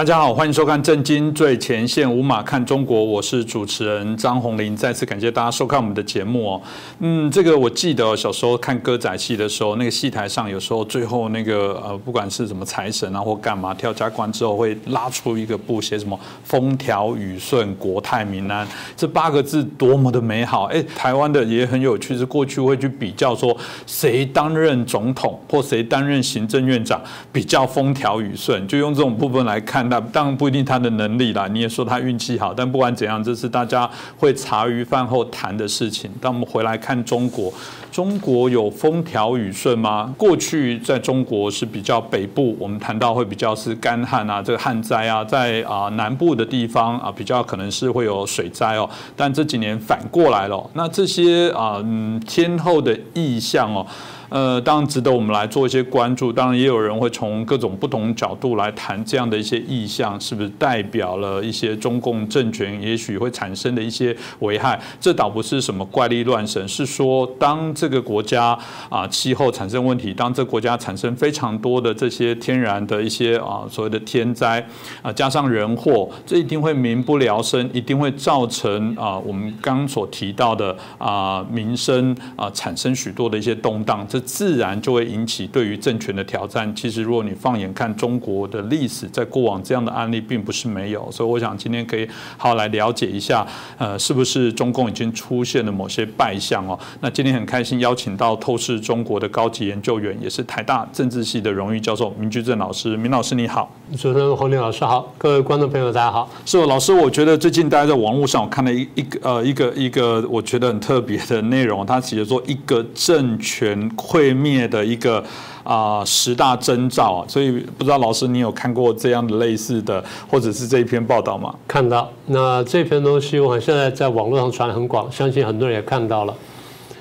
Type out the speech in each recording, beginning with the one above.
大家好，欢迎收看《震惊最前线》，无马看中国，我是主持人张宏林。再次感谢大家收看我们的节目哦。嗯，这个我记得小时候看歌仔戏的时候，那个戏台上有时候最后那个呃，不管是什么财神啊或干嘛，跳加关之后会拉出一个布，写什么“风调雨顺，国泰民安”这八个字，多么的美好！哎，台湾的也很有趣，是过去会去比较说谁担任总统或谁担任行政院长比较风调雨顺，就用这种部分来看。那当然不一定他的能力啦，你也说他运气好，但不管怎样，这是大家会茶余饭后谈的事情。当我们回来看中国，中国有风调雨顺吗？过去在中国是比较北部，我们谈到会比较是干旱啊，这个旱灾啊，在啊南部的地方啊，比较可能是会有水灾哦。但这几年反过来了，那这些啊嗯天后的意象哦。呃，当然值得我们来做一些关注。当然，也有人会从各种不同角度来谈这样的一些意向，是不是代表了一些中共政权也许会产生的一些危害？这倒不是什么怪力乱神，是说当这个国家啊气候产生问题，当这个国家产生非常多的这些天然的一些啊所谓的天灾啊，加上人祸，这一定会民不聊生，一定会造成啊我们刚所提到的啊民生啊产生许多的一些动荡。这自然就会引起对于政权的挑战。其实，如果你放眼看中国的历史，在过往这样的案例并不是没有。所以，我想今天可以好好来了解一下，呃，是不是中共已经出现了某些败相哦？那今天很开心邀请到透视中国的高级研究员，也是台大政治系的荣誉教授明居正老师。明老师你好，主持人洪林老师好，各位观众朋友大家好。是老师，我觉得最近大家在网络上我看了一一个呃一个一个我觉得很特别的内容，他写说一个政权。毁灭的一个啊十大征兆啊，所以不知道老师你有看过这样的类似的，或者是这一篇报道吗？看到，那这篇东西我现在在网络上传很广，相信很多人也看到了。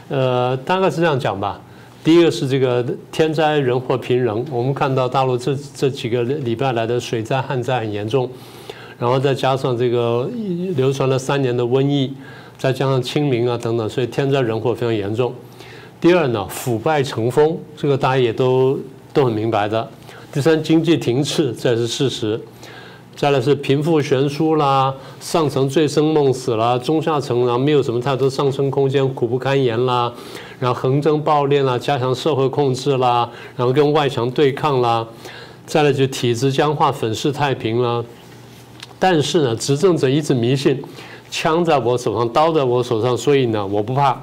呃，大概是这样讲吧。第一个是这个天灾人祸频仍，我们看到大陆这这几个礼拜来的水灾旱灾很严重，然后再加上这个流传了三年的瘟疫，再加上清明啊等等，所以天灾人祸非常严重。第二呢，腐败成风，这个大家也都都很明白的。第三，经济停滞，这是事实。再来是贫富悬殊啦，上层醉生梦死啦，中下层然后没有什么太多上升空间，苦不堪言啦。然后横征暴敛啦，加强社会控制啦，然后跟外强对抗啦。再来就体制僵化，粉饰太平啦。但是呢，执政者一直迷信，枪在我手上，刀在我手上，所以呢，我不怕。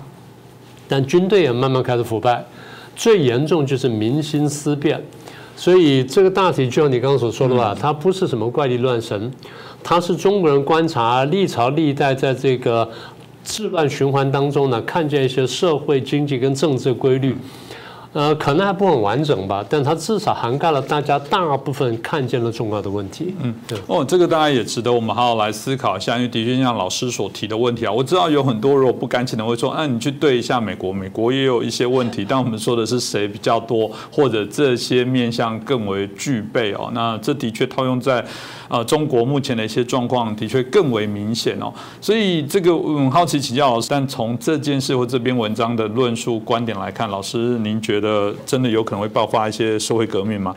但军队也慢慢开始腐败，最严重就是民心思变，所以这个大体就像你刚刚所说的吧，它不是什么怪力乱神，它是中国人观察历朝历代在这个治乱循环当中呢，看见一些社会经济跟政治规律。呃，可能还不很完整吧，但它至少涵盖了大家大部分看见了重要的问题。嗯，对。哦，这个当然也值得我们好好来思考一下，因为的确像老师所提的问题啊，我知道有很多如果不甘情的会说，啊，你去对一下美国，美国也有一些问题。但我们说的是谁比较多，或者这些面向更为具备哦。那这的确套用在。呃，中国目前的一些状况的确更为明显哦，所以这个很好奇请教老师，但从这件事或这篇文章的论述观点来看，老师您觉得呃真的有可能会爆发一些社会革命吗？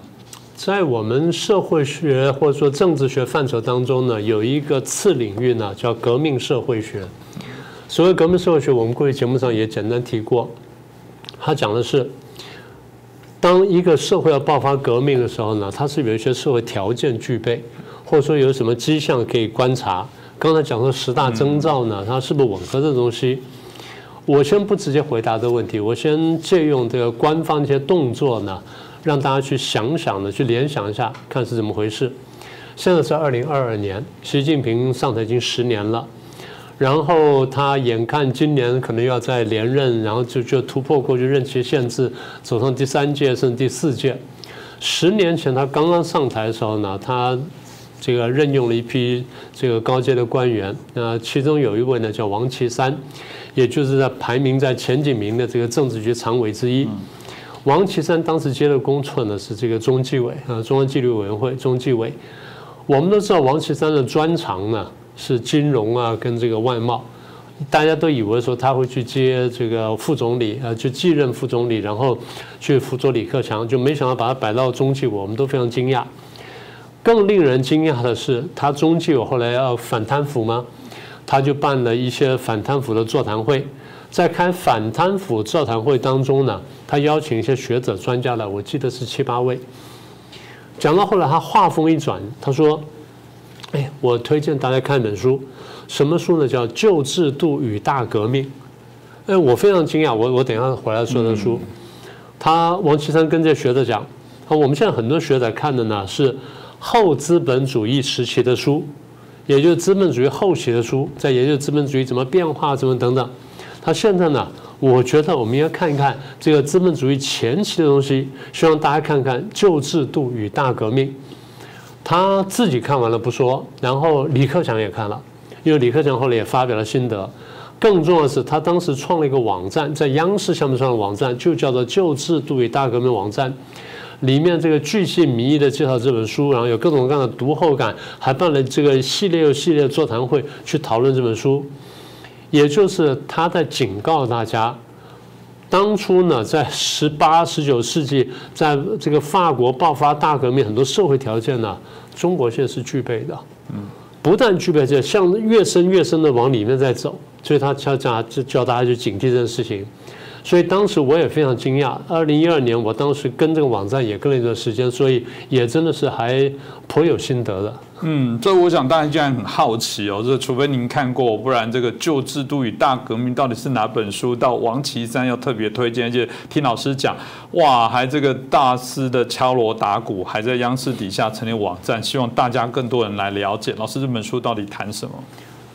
在我们社会学或者说政治学范畴当中呢，有一个次领域呢叫革命社会学。所谓革命社会学，我们过去节目上也简单提过，他讲的是。当一个社会要爆发革命的时候呢，它是有一些社会条件具备，或者说有什么迹象可以观察。刚才讲的十大征兆呢，它是不是吻合这东西？我先不直接回答这个问题，我先借用这个官方一些动作呢，让大家去想想呢，去联想一下，看是怎么回事。现在是二零二二年，习近平上台已经十年了。然后他眼看今年可能要再连任，然后就就突破过去任期限制，走上第三届甚至第四届。十年前他刚刚上台的时候呢，他这个任用了一批这个高阶的官员，那其中有一位呢叫王岐山，也就是在排名在前几名的这个政治局常委之一。王岐山当时接的工作呢是这个中纪委啊，中央纪律委员会中纪委。我们都知道王岐山的专长呢。是金融啊，跟这个外贸，大家都以为说他会去接这个副总理，啊，就继任副总理，然后去辅佐李克强，就没想到把他摆到中纪委，我们都非常惊讶。更令人惊讶的是，他中纪委后来要反贪腐吗？他就办了一些反贪腐的座谈会，在开反贪腐座谈会当中呢，他邀请一些学者专家来，我记得是七八位。讲到后来，他话锋一转，他说：“哎，我推荐大家看一本书，什么书呢？叫《旧制度与大革命》。”哎，我非常惊讶，我我等一下回来说的书。他王岐山跟这学者讲：“我们现在很多学者看的呢是后资本主义时期的书，也就是资本主义后期的书，在研究资本主义怎么变化，怎么等等。他现在呢？”我觉得我们要看一看这个资本主义前期的东西，希望大家看看旧制度与大革命。他自己看完了不说，然后李克强也看了，因为李克强后来也发表了心得。更重要的是，他当时创了一个网站，在央视下面上的网站就叫做“旧制度与大革命”网站，里面这个巨细靡遗的介绍这本书，然后有各种各样的读后感，还办了这个系列又系列座谈会去讨论这本书。也就是他在警告大家，当初呢，在十八、十九世纪，在这个法国爆发大革命，很多社会条件呢，中国现在是具备的。嗯，不但具备这，向越深越深的往里面在走，所以他叫叫叫大家去警惕这件事情。所以当时我也非常惊讶。二零一二年，我当时跟这个网站也跟了一段时间，所以也真的是还颇有心得的。嗯，这我想大家竟然很好奇哦。这除非您看过，不然这个旧制度与大革命到底是哪本书？到王岐山要特别推荐，而且听老师讲，哇，还这个大师的敲锣打鼓，还在央视底下成立网站，希望大家更多人来了解。老师这本书到底谈什么？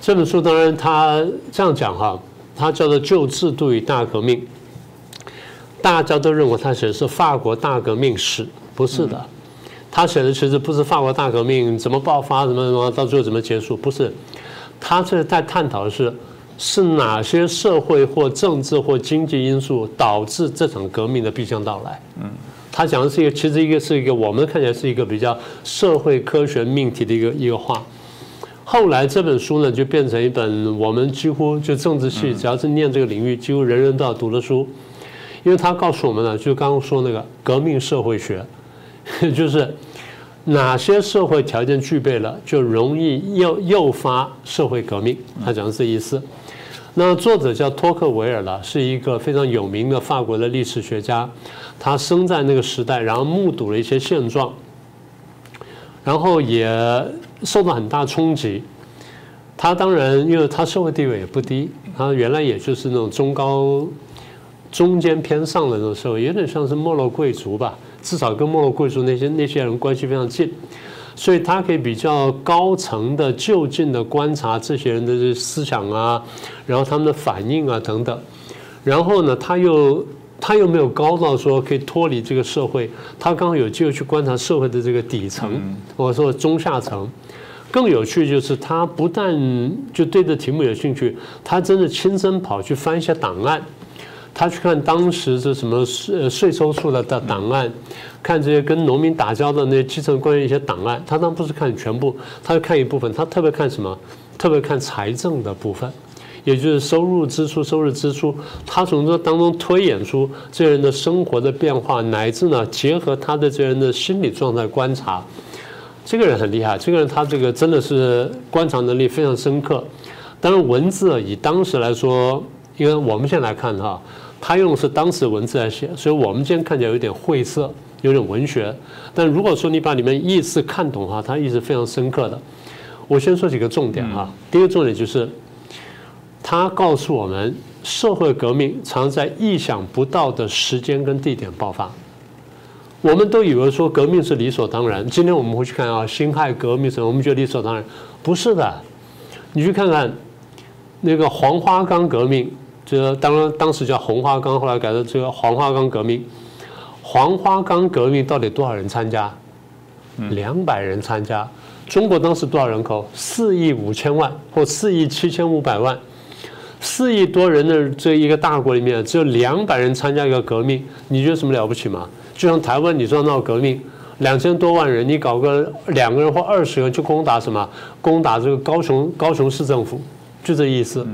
这本书当然它这样讲哈。它叫做《旧制度与大革命》，大家都认为他写的是法国大革命史，不是的。他写的其实不是法国大革命怎么爆发，怎么怎么到最后怎么结束，不是。他这在探讨的是是哪些社会或政治或经济因素导致这场革命的必将到来。嗯，他讲的是一个，其实一个是一个我们看起来是一个比较社会科学命题的一个一个话。后来这本书呢，就变成一本我们几乎就政治系，只要是念这个领域，几乎人人都要读的书，因为他告诉我们呢，就刚刚说那个革命社会学，就是哪些社会条件具备了，就容易诱诱发社会革命。他讲的是意思。那作者叫托克维尔了，是一个非常有名的法国的历史学家，他生在那个时代，然后目睹了一些现状，然后也。受到很大冲击，他当然，因为他社会地位也不低，他原来也就是那种中高、中间偏上的那种社会，有点像是没落贵族吧，至少跟没落贵族那些那些人关系非常近，所以他可以比较高层的就近的观察这些人的思想啊，然后他们的反应啊等等，然后呢，他又他又没有高到说可以脱离这个社会，他刚好有机会去观察社会的这个底层，或者说中下层。更有趣就是，他不但就对这题目有兴趣，他真的亲身跑去翻一下档案，他去看当时这什么税税收处的的档案，看这些跟农民打交道那些基层官员一些档案。他当然不是看全部，他看一部分，他特别看什么？特别看财政的部分，也就是收入支出、收入支出。他从这当中推演出这人的生活的变化，乃至呢结合他的这人的心理状态观察。这个人很厉害，这个人他这个真的是观察能力非常深刻。当然，文字以当时来说，因为我们现在来看哈，他用的是当时文字来写，所以我们今天看起来有点晦涩，有点文学。但如果说你把里面意思看懂哈，他意思非常深刻的。我先说几个重点哈。第一个重点就是，他告诉我们，社会革命常在意想不到的时间跟地点爆发。我们都以为说革命是理所当然。今天我们会去看啊，辛亥革命什么，我们觉得理所当然，不是的。你去看看那个黄花岗革命，这当然当时叫红花岗，后来改成这个黄花岗革命。黄花岗革命到底多少人参加？两百人参加。中国当时多少人口？四亿五千万或四亿七千五百万。四亿多人的这一个大国里面，只有两百人参加一个革命，你觉得什么了不起吗？就像台湾，你说闹革命，两千多万人，你搞个两个人或二十个人去攻打什么？攻打这个高雄高雄市政府，就这意思。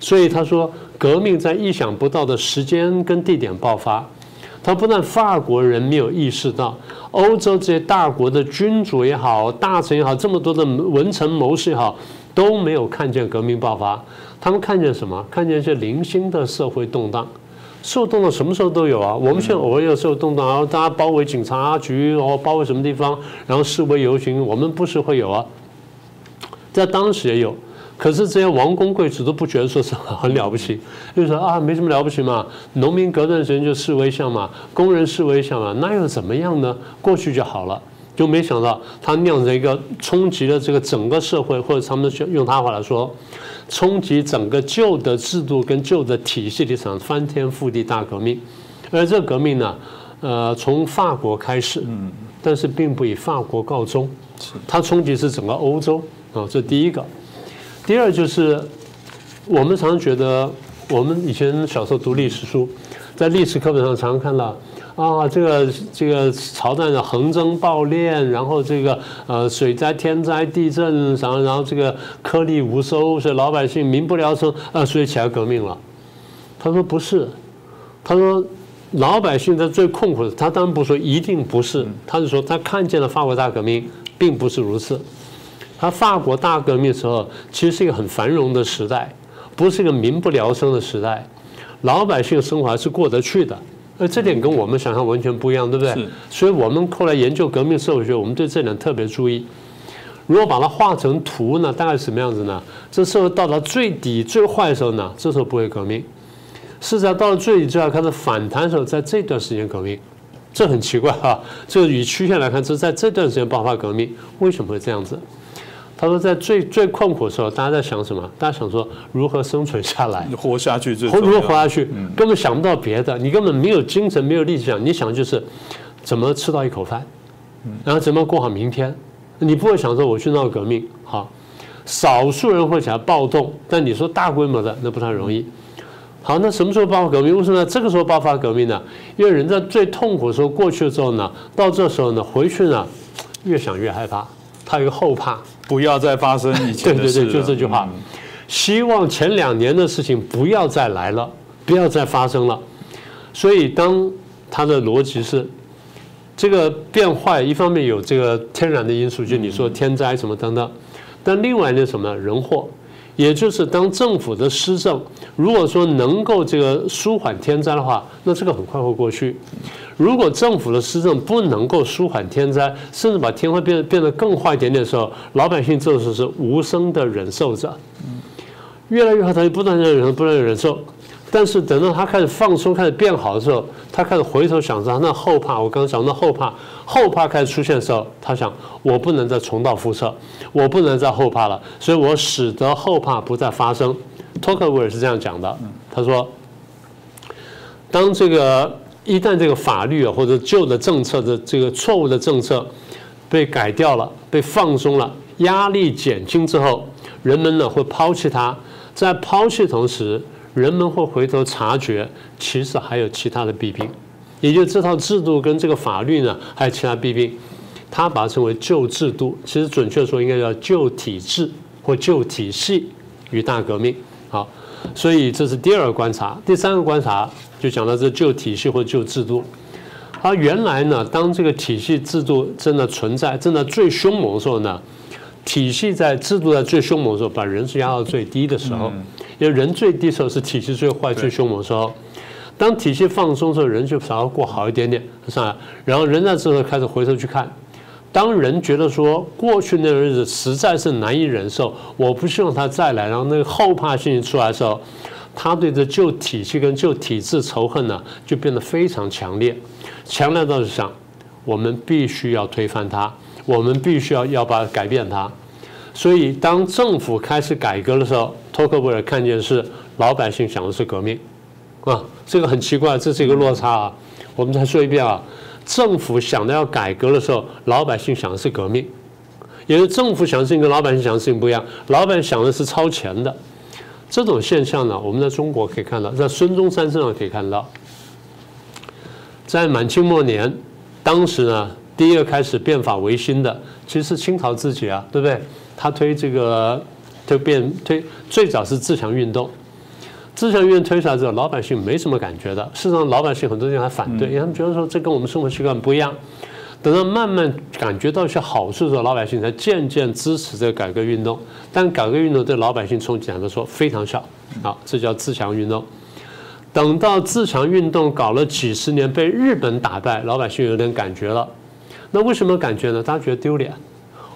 所以他说，革命在意想不到的时间跟地点爆发，他不但法国人没有意识到，欧洲这些大国的君主也好，大臣也好，这么多的文臣谋士也好，都没有看见革命爆发。他们看见什么？看见一些零星的社会动荡。受动荡什么时候都有啊？我们现在偶尔有受动荡，然后大家包围警察局，然后包围什么地方，然后示威游行，我们不是会有啊？在当时也有。可是这些王公贵族都不觉得说是很了不起，就说啊没什么了不起嘛，农民隔段时间就示威一下嘛，工人示威一下嘛，那又怎么样呢？过去就好了，就没想到它酿成一个冲击了这个整个社会，或者他们用他话来说，冲击整个旧的制度跟旧的体系的一场翻天覆地大革命。而这革命呢，呃，从法国开始，嗯，但是并不以法国告终，它冲击是整个欧洲啊，这第一个。第二就是，我们常觉得，我们以前小时候读历史书，在历史课本上常常看到，啊，这个这个朝代的横征暴敛，然后这个呃水灾、天灾、地震，然后然后这个颗粒无收，所以老百姓民不聊生，啊，所以起来革命了。他说不是，他说老百姓在最困苦的，他当然不说一定不是，他是说他看见了法国大革命，并不是如此。他法国大革命的时候，其实是一个很繁荣的时代，不是一个民不聊生的时代，老百姓生活还是过得去的。而这点跟我们想象完全不一样，对不对？所以我们后来研究革命社会学，我们对这点特别注意。如果把它画成图呢，大概是什么样子呢？这社会到达最底最坏的时候呢，这时候不会革命；事实上，到了最底最坏开始反弹的时候，在这段时间革命，这很奇怪啊。这个以曲线来看，是在这段时间爆发革命，为什么会这样子？他说，在最最困苦的时候，大家在想什么？大家想说如何生存下来，活下去最如何活下去，根本想不到别的，你根本没有精神，没有力气想。你想就是怎么吃到一口饭，然后怎么过好明天。你不会想说我去闹革命，好，少数人会起来暴动，但你说大规模的那不太容易。好，那什么时候爆发革命？为什么呢？这个时候爆发革命呢？因为人在最痛苦的时候过去了之后呢，到这时候呢，回去呢，越想越害怕，他有个后怕。不要再发生以前的事对 对对，就这句话。希望前两年的事情不要再来了，不要再发生了。所以，当他的逻辑是这个变坏，一方面有这个天然的因素，就你说天灾什么等等，但另外呢，什么人祸。也就是当政府的施政，如果说能够这个舒缓天灾的话，那这个很快会过去。如果政府的施政不能够舒缓天灾，甚至把天会变变得更坏一点点的时候，老百姓这时候是无声的忍受着，越来越好，他就不断的忍受，不断的忍受。但是等到他开始放松、开始变好的时候，他开始回头想着那后怕。我刚刚讲那后怕，后怕开始出现的时候，他想我不能再重蹈覆辙，我不能再后怕了，所以我使得后怕不再发生。托克维尔是这样讲的，他说，当这个一旦这个法律啊或者旧的政策的这个错误的政策被改掉了、被放松了、压力减轻之后，人们呢会抛弃它，在抛弃同时。人们会回头察觉，其实还有其他的弊病，也就这套制度跟这个法律呢，还有其他弊病。他把它称为旧制度，其实准确说应该叫旧体制或旧体系与大革命。好，所以这是第二个观察。第三个观察就讲到这旧体系或旧制度。而原来呢，当这个体系制度真的存在、真的最凶猛的时候呢，体系在制度在最凶猛的时候，把人是压到最低的时候。因为人最低时候是体系最坏、最凶猛的时候，当体系放松之后，人就想要过好一点点，是吧？然后人在这时候开始回头去看，当人觉得说过去那个日子实在是难以忍受，我不希望他再来，然后那个后怕心情出来的时候，他对这旧体系跟旧体制仇恨呢，就变得非常强烈，强烈到是想，我们必须要推翻它，我们必须要要把改变它。所以，当政府开始改革的时候，托克维尔看见是老百姓想的是革命，啊，这个很奇怪，这是一个落差啊。我们再说一遍啊，政府想的要改革的时候，老百姓想的是革命，也就是政府想的事情跟老百姓想的事情不一样，老板想的是超前的。这种现象呢，我们在中国可以看到，在孙中山身上可以看到，在满清末年，当时呢，第一个开始变法维新的，其实是清朝自己啊，对不对？他推这个，推变推最早是自强运动，自强运动推出来之后，老百姓没什么感觉的。事实上，老百姓很多地方还反对，因为他们觉得说这跟我们生活习惯不一样。等到慢慢感觉到一些好处的时候，老百姓才渐渐支持这个改革运动。但改革运动对老百姓冲击来说非常小，好，这叫自强运动。等到自强运动搞了几十年，被日本打败，老百姓有点感觉了。那为什么感觉呢？大家觉得丢脸，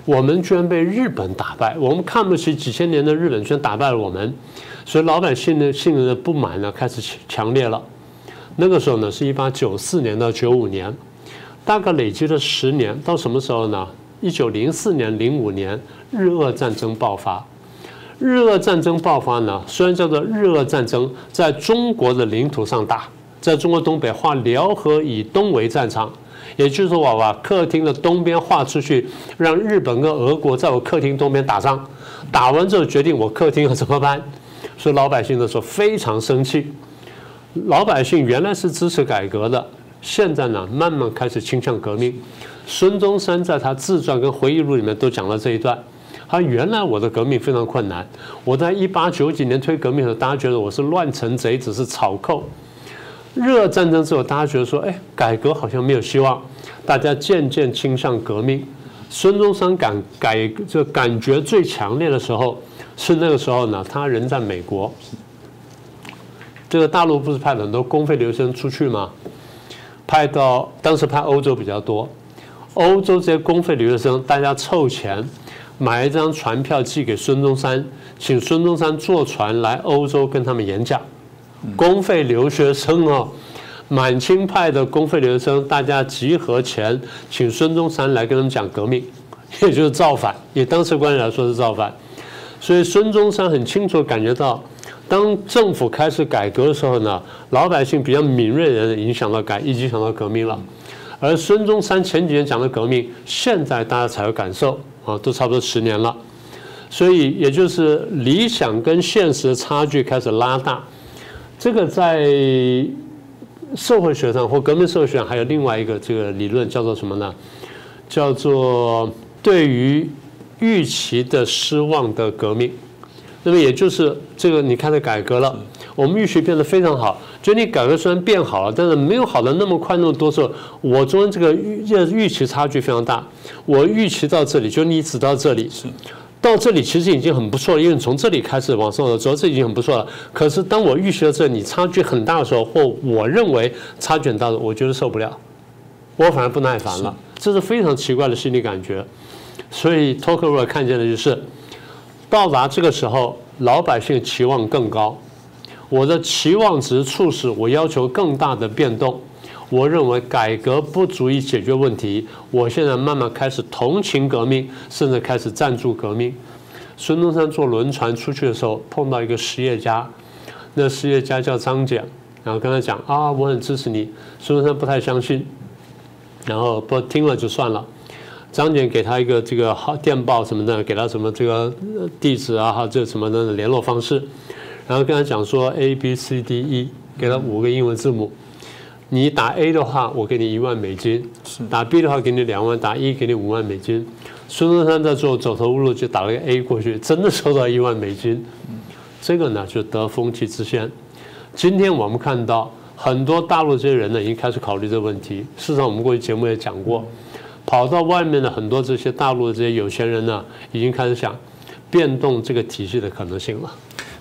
我们居然被日本打败，我们看不起几千年的日本，居然打败了我们，所以老百姓的性的不满呢开始强烈了。那个时候呢，是一八九四年到九五年。大概累积了十年，到什么时候呢？一九零四年、零五年，日俄战争爆发。日俄战争爆发呢，虽然叫做日俄战争，在中国的领土上打，在中国东北画辽河以东为战场，也就是说，我把客厅的东边划出去，让日本跟俄国在我客厅东边打仗，打完之后决定我客厅要怎么办。所以老百姓的时候非常生气。老百姓原来是支持改革的。现在呢，慢慢开始倾向革命。孙中山在他自传跟回忆录里面都讲了这一段。他原来我的革命非常困难，我在一八九几年推革命的时候，大家觉得我是乱臣贼，只是草寇。热战争之后，大家觉得说，哎，改革好像没有希望，大家渐渐倾向革命。孙中山感改这感觉最强烈的时候，是那个时候呢，他人在美国。这个大陆不是派了很多公费留学生出去吗？派到当时派欧洲比较多，欧洲这些公费留学生，大家凑钱买一张船票寄给孙中山，请孙中山坐船来欧洲跟他们演讲。公费留学生哦，满清派的公费留学生，大家集合前请孙中山来跟他们讲革命，也就是造反，以当时观念来说是造反。所以孙中山很清楚感觉到。当政府开始改革的时候呢，老百姓比较敏锐的人影响到改，一直想到革命了。而孙中山前几年讲的革命，现在大家才有感受啊，都差不多十年了。所以也就是理想跟现实差距开始拉大。这个在社会学上或革命社会学上还有另外一个这个理论叫做什么呢？叫做对于预期的失望的革命。那么也就是这个，你看的改革了，我们预期变得非常好。就你改革虽然变好了，但是没有好的那么快那么多时候，我中间这个预预期差距非常大。我预期到这里，就你只到这里，是到这里其实已经很不错了，因为从这里开始往上走，这已经很不错了。可是当我预期到这你差距很大的时候，或我认为差距很大的，我觉得受不了，我反而不耐烦了。这是非常奇怪的心理感觉。所以托克维尔看见的就是。到达这个时候，老百姓期望更高，我的期望值促使我要求更大的变动。我认为改革不足以解决问题，我现在慢慢开始同情革命，甚至开始赞助革命。孙中山坐轮船出去的时候，碰到一个实业家，那实业家叫张謇，然后跟他讲啊，我很支持你。孙中山不太相信，然后不听了就算了。张謇给他一个这个号电报什么的，给他什么这个地址啊，还有，这什么的联络方式，然后跟他讲说 A B C D E，给他五个英文字母，你打 A 的话，我给你一万美金；打 B 的话，给你两万；打 E 给你五万美金。孙中山在做走投无路，就打了个 A 过去，真的收到一万美金。这个呢，就得风气之先。今天我们看到很多大陆这些人呢，已经开始考虑这个问题。事实上，我们过去节目也讲过。跑到外面的很多这些大陆的这些有钱人呢，已经开始想变动这个体系的可能性了。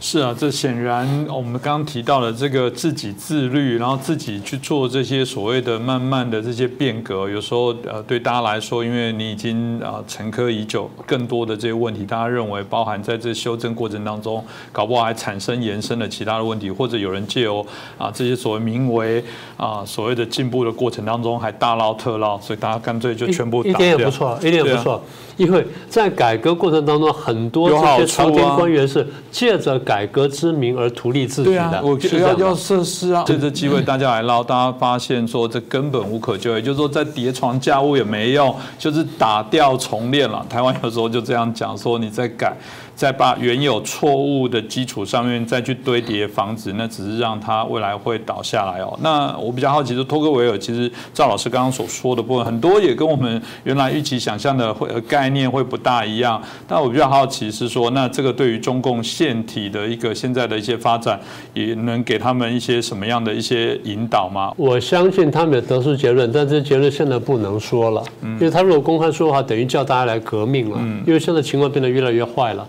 是啊，这显然我们刚刚提到了这个自己自律，然后自己去做这些所谓的慢慢的这些变革。有时候呃，对大家来说，因为你已经啊沉疴已久，更多的这些问题，大家认为包含在这修正过程当中，搞不好还产生延伸的其他的问题，或者有人借由啊这些所谓名为啊所谓的进步的过程当中，还大捞特捞，所以大家干脆就全部一点也不错，一点也不错。因为在改革过程当中，很多这些朝廷官员是借着改革之名而图利自己的。我要要设施啊，借这机会大家来捞，大家发现说这根本无可救，也就是说在叠床架屋也没用，就是打掉重练了。台湾有时候就这样讲说，你在改。再把原有错误的基础上面再去堆叠房子，那只是让它未来会倒下来哦。那我比较好奇，是托克维尔，其实赵老师刚刚所说的部分，很多也跟我们原来预期想象的会概念会不大一样。但我比较好奇是说，那这个对于中共腺体的一个现在的一些发展，也能给他们一些什么样的一些引导吗？我相信他们得出结论，但这结论现在不能说了，因为他如果公开说的话，等于叫大家来革命了。因为现在情况变得越来越坏了，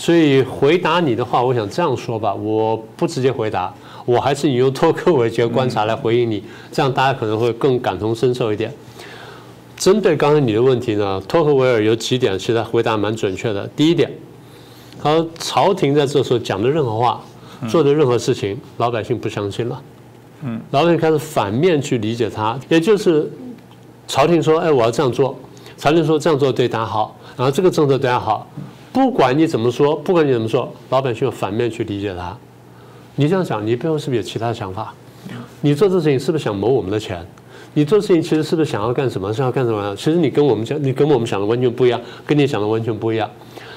所以回答你的话，我想这样说吧，我不直接回答，我还是引用托克维尔观察来回应你，这样大家可能会更感同身受一点。针对刚才你的问题呢，托克维尔有几点，其实他回答蛮准确的。第一点，他说朝廷在这时候讲的任何话，做的任何事情，老百姓不相信了。嗯，老百姓开始反面去理解他，也就是朝廷说：“哎，我要这样做。”朝廷说这样做对大家好，然后这个政策对大家好，不管你怎么说，不管你怎么说，老百姓反面去理解他。你这样想，你背后是不是有其他的想法？你做这事情是不是想谋我们的钱？你做事情其实是不是想要干什么？是要干什么？其实你跟我们讲，你跟我们想的完全不一样，跟你想的完全不一样。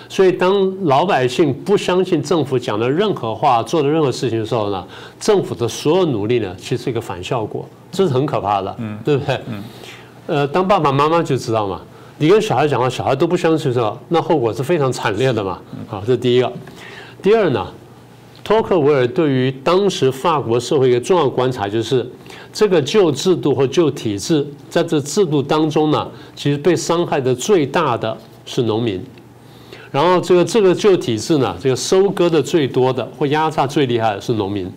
所以，当老百姓不相信政府讲的任何话、做的任何事情的时候呢，政府的所有努力呢，其实是一个反效果，这是很可怕的，嗯，对不对？嗯，呃，当爸爸妈妈就知道嘛，你跟小孩讲话，小孩都不相信的时候，那后果是非常惨烈的嘛。好，这是第一个。第二呢，托克维尔对于当时法国社会一个重要观察就是，这个旧制度和旧体制，在这制度当中呢，其实被伤害的最大的是农民。然后这个这个旧体制呢，这个收割的最多的或压榨最厉害的是农民。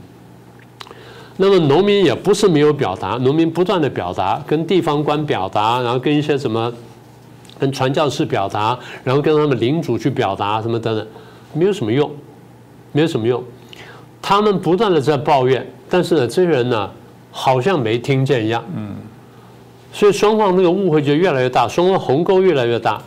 那么农民也不是没有表达，农民不断的表达，跟地方官表达，然后跟一些什么，跟传教士表达，然后跟他们领主去表达什么等等，没有什么用，没有什么用。他们不断的在抱怨，但是呢，这些人呢，好像没听见一样。嗯。所以双方那个误会就越来越大，双方鸿沟越来越大。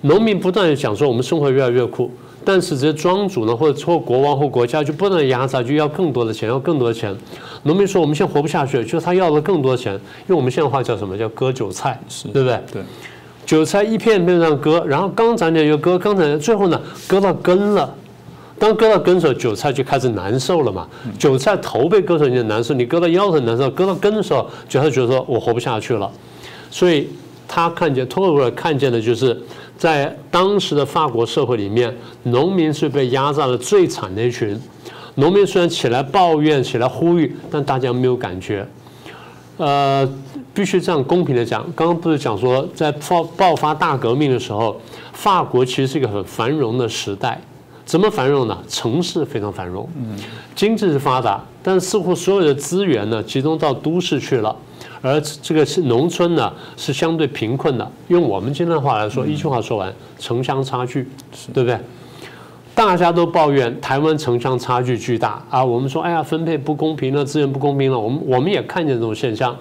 农民不断的讲说我们生活越来越苦，但是这些庄主呢，或者或国王或国家就不断的压榨，就要更多的钱，要更多的钱。农民说我们现在活不下去，就是他要了更多的钱，用我们现在话叫什么叫割韭菜，对不对？对，韭菜一片片上割，然后刚长点又割，刚长点，最后呢割到根了。当割到根的时候，韭菜就开始难受了嘛。韭菜头被割成你就难受，你割到腰很难受，割到根的时候，韭菜觉得说我活不下去了，所以他看见托克维尔看见的就是。在当时的法国社会里面，农民是被压榨的最惨的一群。农民虽然起来抱怨、起来呼吁，但大家没有感觉。呃，必须这样公平的讲，刚刚不是讲说，在爆爆发大革命的时候，法国其实是一个很繁荣的时代。怎么繁荣呢？城市非常繁荣，经济是发达，但似乎所有的资源呢，集中到都市去了。而这个是农村呢，是相对贫困的。用我们今天的话来说，一句话说完，城乡差距，对不对？大家都抱怨台湾城乡差距巨大啊。我们说，哎呀，分配不公平了，资源不公平了。我们我们也看见这种现象。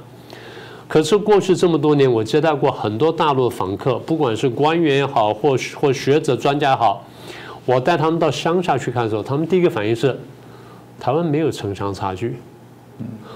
可是过去这么多年，我接待过很多大陆访客，不管是官员也好，或或学者专家也好，我带他们到乡下去看的时候，他们第一个反应是，台湾没有城乡差距。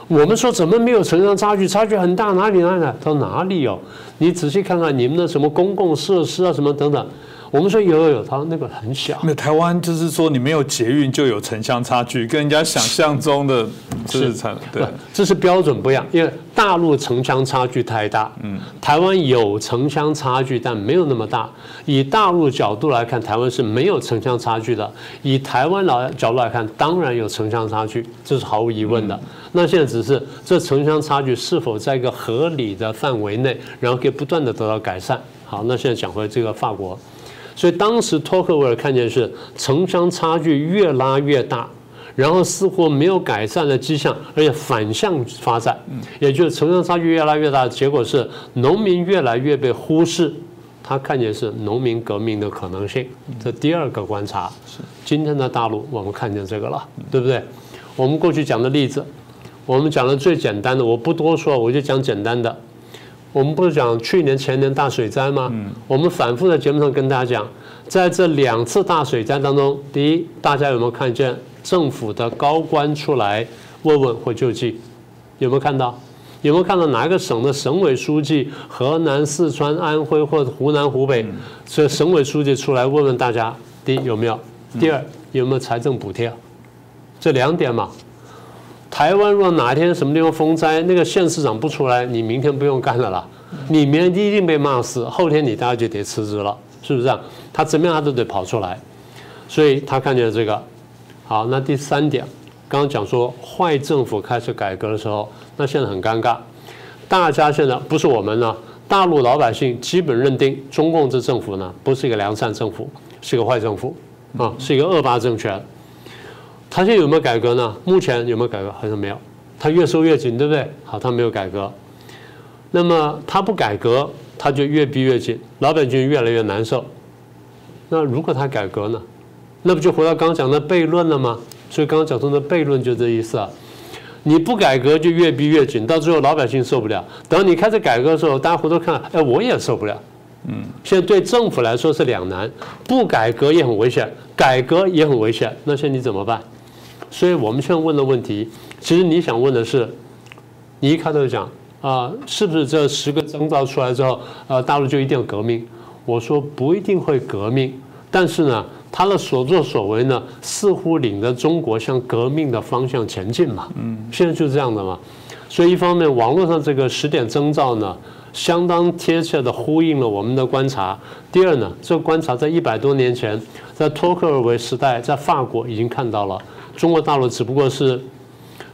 我们说怎么没有城乡差距？差距很大，哪里哪里？他说哪里有？你仔细看看你们的什么公共设施啊，什么等等。我们说有有有，他那个很小。那台湾就是说，你没有捷运就有城乡差距，跟人家想象中的是差对，这是标准不一样。因为大陆城乡差距太大，嗯，台湾有城乡差距，但没有那么大。以大陆角度来看，台湾是没有城乡差距的；以台湾老角度来看，当然有城乡差距，这是毫无疑问的。那现在只是这城乡差距是否在一个合理的范围内，然后可以不断的得到改善。好，那现在讲回这个法国。所以当时托克维尔看见是城乡差距越拉越大，然后似乎没有改善的迹象，而且反向发展，也就是城乡差距越拉越大，结果是农民越来越被忽视。他看见是农民革命的可能性。这第二个观察是今天的大陆，我们看见这个了，对不对？我们过去讲的例子，我们讲的最简单的，我不多说，我就讲简单的。我们不是讲去年前年大水灾吗？我们反复在节目上跟大家讲，在这两次大水灾当中，第一，大家有没有看见政府的高官出来问问或救济？有没有看到？有没有看到哪一个省的省委书记，河南、四川、安徽或者湖南、湖北，这省委书记出来问问大家？第第一有没有？第二有没有财政补贴？这两点嘛。台湾若哪天什么地方风灾，那个县市长不出来，你明天不用干了啦。你明天一定被骂死，后天你大家就得辞职了，是不是？他怎么样他都得跑出来，所以他看见这个。好，那第三点，刚刚讲说坏政府开始改革的时候，那现在很尴尬，大家现在不是我们呢，大陆老百姓基本认定中共这政府呢不是一个良善政府，是一个坏政府啊，是一个恶霸政权。他现在有没有改革呢？目前有没有改革？好像没有。他越收越紧，对不对？好，他没有改革。那么他不改革，他就越逼越紧，老百姓越来越难受。那如果他改革呢？那不就回到刚讲的悖论了吗？所以刚刚讲的悖论就这意思啊。你不改革就越逼越紧，到最后老百姓受不了。等你开始改革的时候，大家回头看，哎，我也受不了。嗯。现在对政府来说是两难，不改革也很危险，改革也很危险。那现在你怎么办？所以我们现在问的问题，其实你想问的是，你一开头讲啊，是不是这十个征兆出来之后，呃，大陆就一定要革命？我说不一定会革命，但是呢，他的所作所为呢，似乎领着中国向革命的方向前进嘛。嗯，现在就是这样的嘛。所以一方面，网络上这个十点征兆呢，相当贴切地呼应了我们的观察。第二呢，这个观察在一百多年前，在托克尔维时代，在法国已经看到了。中国大陆只不过是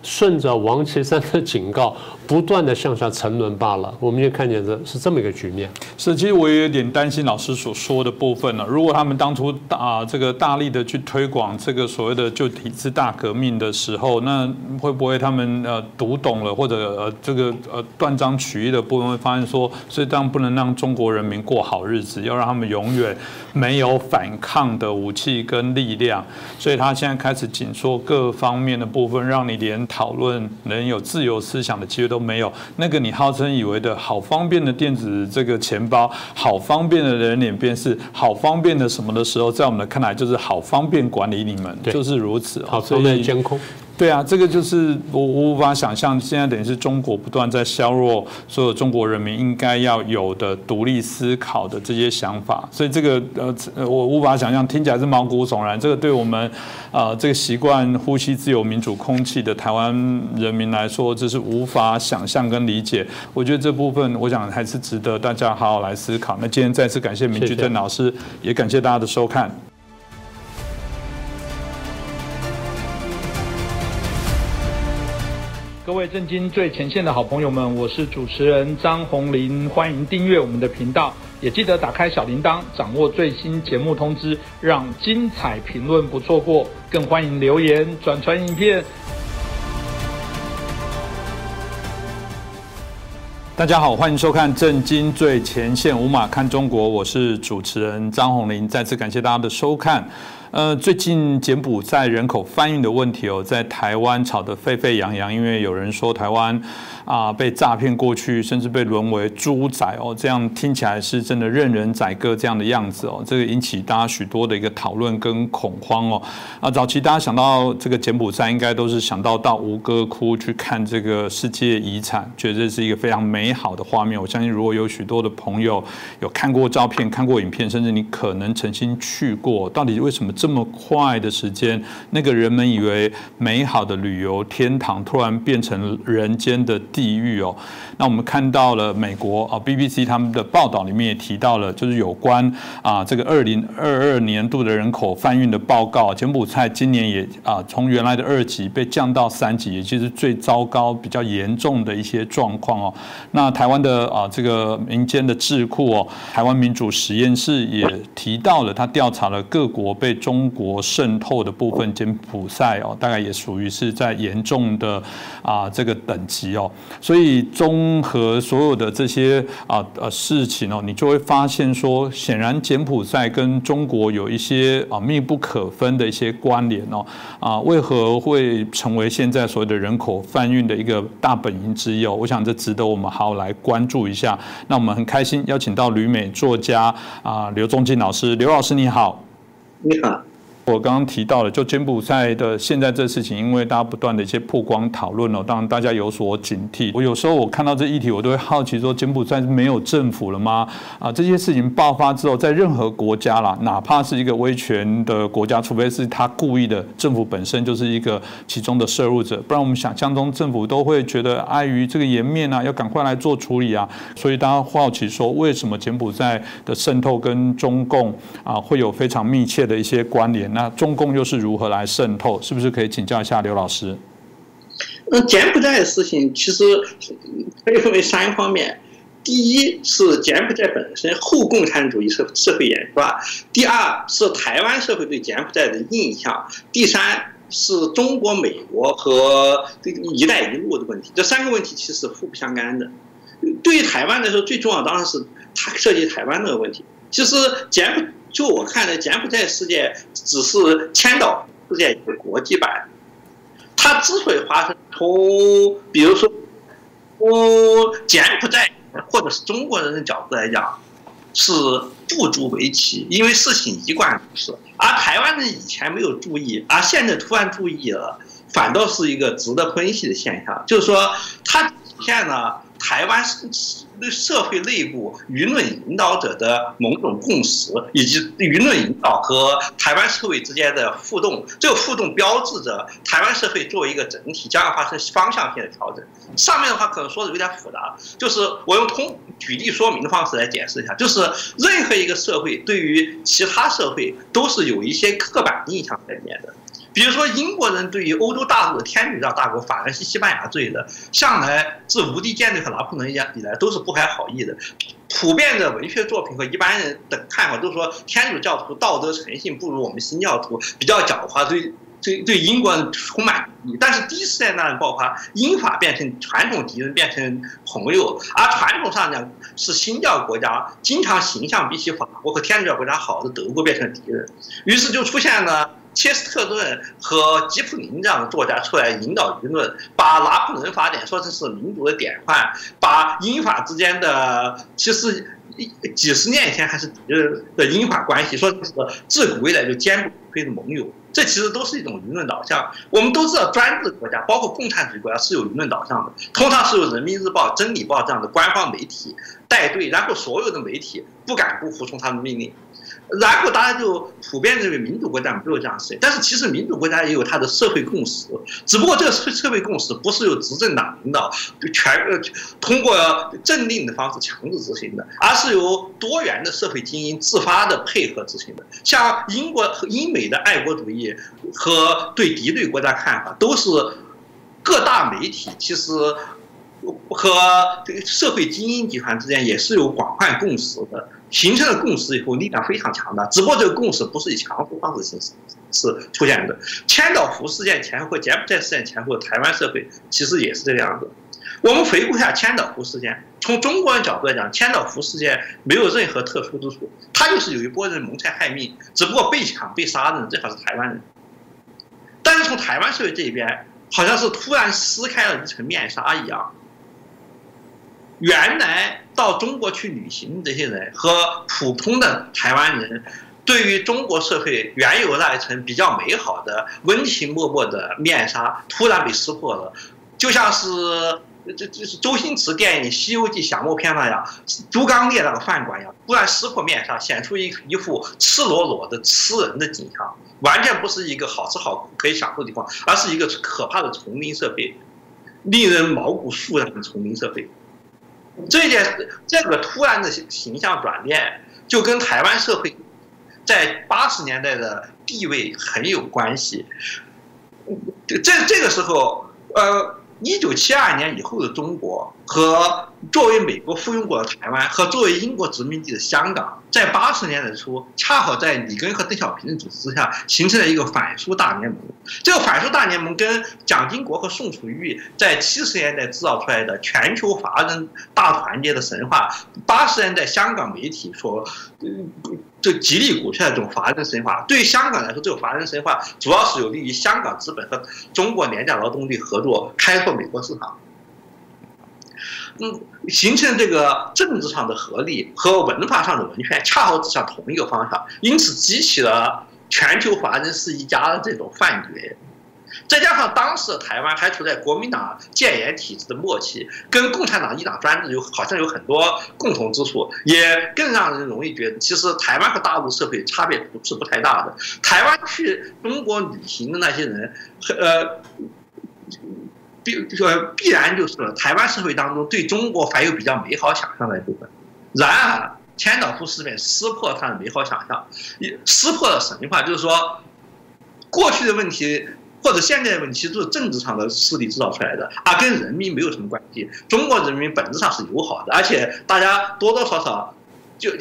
顺着王岐山的警告。不断的向下沉沦罢了，我们就看见这是这么一个局面。是，其实我也有点担心老师所说的部分了。如果他们当初大这个大力的去推广这个所谓的就体制大革命的时候，那会不会他们呃读懂了，或者呃这个呃断章取义的部分，会发现说，所以当不能让中国人民过好日子，要让他们永远没有反抗的武器跟力量。所以他现在开始紧缩各方面的部分，让你连讨论能有自由思想的机会都。都没有那个你号称以为的好方便的电子这个钱包，好方便的人脸辨识，好方便的什么的时候，在我们的看来就是好方便管理你们，就是如此。好，方便监控。对啊，这个就是我无法想象，现在等于是中国不断在削弱所有中国人民应该要有的独立思考的这些想法，所以这个呃，我无法想象，听起来是毛骨悚然。这个对我们啊，这个习惯呼吸自由民主空气的台湾人民来说，这是无法想象跟理解。我觉得这部分，我想还是值得大家好好来思考。那今天再次感谢明居正老师，也感谢大家的收看。各位震惊最前线的好朋友们，我是主持人张宏林，欢迎订阅我们的频道，也记得打开小铃铛，掌握最新节目通知，让精彩评论不错过。更欢迎留言转传影片。大家好，欢迎收看震惊最前线，无马看中国，我是主持人张宏林，再次感谢大家的收看。呃，最近柬埔寨人口贩运的问题哦，在台湾吵得沸沸扬扬，因为有人说台湾啊被诈骗过去，甚至被沦为猪仔哦，这样听起来是真的任人宰割这样的样子哦，这个引起大家许多的一个讨论跟恐慌哦。啊，早期大家想到这个柬埔寨，应该都是想到到吴哥窟去看这个世界遗产，觉得这是一个非常美好的画面。我相信如果有许多的朋友有看过照片、看过影片，甚至你可能曾经去过，到底为什么？这么快的时间，那个人们以为美好的旅游天堂，突然变成人间的地域哦。那我们看到了美国啊，BBC 他们的报道里面也提到了，就是有关啊这个二零二二年度的人口贩运的报告。柬埔寨今年也啊从原来的二级被降到三级，也就是最糟糕、比较严重的一些状况哦。那台湾的啊这个民间的智库哦，台湾民主实验室也提到了，他调查了各国被中中国渗透的部分，柬埔寨哦，大概也属于是在严重的啊这个等级哦，所以综合所有的这些啊呃事情哦，你就会发现说，显然柬埔寨跟中国有一些啊密不可分的一些关联哦啊，为何会成为现在所谓的人口贩运的一个大本营之一哦？我想这值得我们好好来关注一下。那我们很开心邀请到旅美作家啊刘忠进老师，刘老师你好。你好，我刚刚提到了，就柬埔寨的现在这事情，因为大家不断的一些曝光讨论哦，当然大家有所警惕。我有时候我看到这议题，我都会好奇说，柬埔寨没有政府了吗？啊，这些事情爆发之后，在任何国家啦，哪怕是一个威权的国家，除非是他故意的，政府本身就是一个其中的摄入者，不然我们想象中政府都会觉得碍于这个颜面啊，要赶快来做处理啊。所以大家好奇说，为什么柬埔寨的渗透跟中共啊会有非常密切的一些关联？那中共又是如何来渗透？是不是可以请教一下刘老师？那柬埔寨的事情其实可以分为三方面：第一是柬埔寨本身后共产主义社社会演化；第二是台湾社会对柬埔寨的印象；第三是中国、美国和这个“一带一路”的问题。这三个问题其实互不相干的。对于台湾来说，最重要当然是它涉及台湾那个问题。其实柬就我看来，柬埔寨事件只是千岛事件一个国际版。它之所以发生，从比如说从柬埔寨或者是中国人的角度来讲，是不足为奇，因为事情一贯如此。而台湾人以前没有注意，而现在突然注意了，反倒是一个值得分析的现象。就是说，它体现了。台湾社会内部舆论引导者的某种共识，以及舆论引导和台湾社会之间的互动，这个互动标志着台湾社会作为一个整体将要发生方向性的调整。上面的话可能说的有点复杂，就是我用通举例说明的方式来解释一下，就是任何一个社会对于其他社会都是有一些刻板印象在里面的。比如说，英国人对于欧洲大陆的天主教大国法兰西西班牙这的，向来自无敌舰队和拿破仑以来都是不怀好意的。普遍的文学作品和一般人的看法都说，天主教徒道德诚信不如我们新教徒，比较狡猾，对对对英国人充满敌意。但是第一次大战爆发，英法变成传统敌人，变成朋友。而传统上讲是新教国家，经常形象比起法国和天主教国家好的德国变成敌人，于是就出现了。切斯特顿和吉普林这样的作家出来引导舆论，把拿破仑法典说成是民主的典范，把英法之间的其实几十年以前还是敌人的英法关系说是自古以来就坚不可摧的盟友，这其实都是一种舆论导向。我们都知道专制国家，包括共产主义国家是有舆论导向的，通常是由人民日报、真理报这样的官方媒体带队，然后所有的媒体不敢不服从他的命令。然后大家就普遍认为民主国家没有这样事，但是其实民主国家也有它的社会共识，只不过这个社社会共识不是由执政党领导全呃通过政令的方式强制执行的，而是由多元的社会精英自发的配合执行的。像英国和英美的爱国主义和对敌对国家看法，都是各大媒体其实和这个社会精英集团之间也是有广泛共识的。形成了共识以后，力量非常强大。只不过这个共识不是以强迫方式形式是出现的。千岛湖事件前后、柬埔寨事件前后，台湾社会其实也是这个样子。我们回顾一下千岛湖事件，从中国人角度来讲，千岛湖事件没有任何特殊之处，它就是有一波人谋财害命，只不过被抢被杀的人正好是台湾人。但是从台湾社会这一边，好像是突然撕开了一层面纱一样。原来到中国去旅行这些人和普通的台湾人，对于中国社会原有那一层比较美好的温情脉脉的面纱，突然被撕破了，就像是这这是周星驰电影《西游记》降魔篇那样，猪刚鬣那个饭馆一样，突然撕破面纱，显出一一副赤裸裸的吃人的景象，完全不是一个好吃好可以享受的地方，而是一个可怕的丛林社会，令人毛骨悚然的丛林社会。这件这个突然的形象转变，就跟台湾社会在八十年代的地位很有关系。这这个时候，呃，一九七二年以后的中国和。作为美国附庸国的台湾和作为英国殖民地的香港，在八十年代初，恰好在里根和邓小平的组织之下，形成了一个反苏大联盟。这个反苏大联盟跟蒋经国和宋楚瑜在七十年代制造出来的全球华人大团结的神话，八十年代香港媒体所就极力鼓吹的这种华人神话，对于香港来说，这个华人神话主要是有利于香港资本和中国廉价劳动力合作，开拓美国市场。嗯，形成这个政治上的合力和文化上的文宣，恰好指向同一个方向，因此激起了全球华人是一家的这种幻觉。再加上当时台湾还处在国民党建言体制的末期，跟共产党一党专制有好像有很多共同之处，也更让人容易觉得，其实台湾和大陆社会差别不是不太大的。台湾去中国旅行的那些人，呃，必说必然就是台湾社会当中对中国还有比较美好想象的一部分。然而，千岛湖事变撕破他的美好想象，撕破了神话，就是说，过去的问题。或者现在的问题都是政治上的势力制造出来的，啊，跟人民没有什么关系。中国人民本质上是友好的，而且大家多多少少就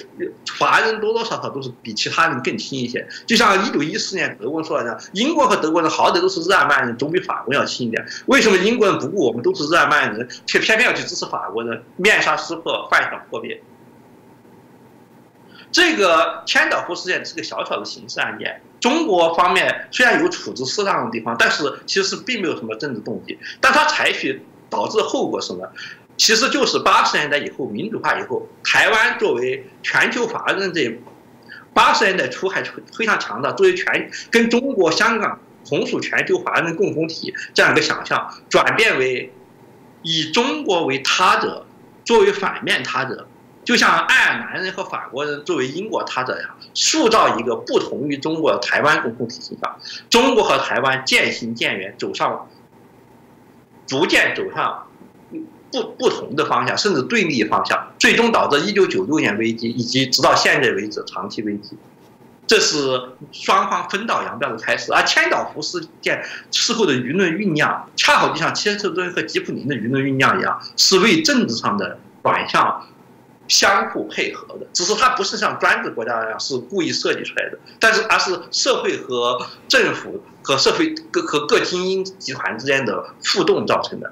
华人多多少少都是比其他人更亲一些。就像一九一四年德国说的，英国和德国人好歹都是日耳曼人，总比法国要亲一点。为什么英国人不顾我们都是日耳曼人，却偏偏要去支持法国人？面纱撕破，幻想破灭。这个千岛湖事件是个小小的刑事案件。中国方面虽然有处置适当的地方，但是其实并没有什么政治动机。但他采取导致后果什么？其实就是八十年代以后民主化以后，台湾作为全球华人这八十年代初还非常强大，作为全跟中国香港同属全球华人共同体这样一个想象，转变为以中国为他者，作为反面他者。就像爱尔兰人和法国人作为英国他者一样，塑造一个不同于中国的台湾共同体形象。中国和台湾渐行渐远，走上逐渐走上不不同的方向，甚至对立方向，最终导致一九九六年危机，以及直到现在为止长期危机。这是双方分道扬镳的开始。而千岛湖事件事后的舆论酝酿，恰好就像切斯顿和吉普林的舆论酝酿一样，是为政治上的转向。相互配合的，只是它不是像专制国家那样是故意设计出来的，但是而是社会和政府和社会各和各精英集团之间的互动造成的。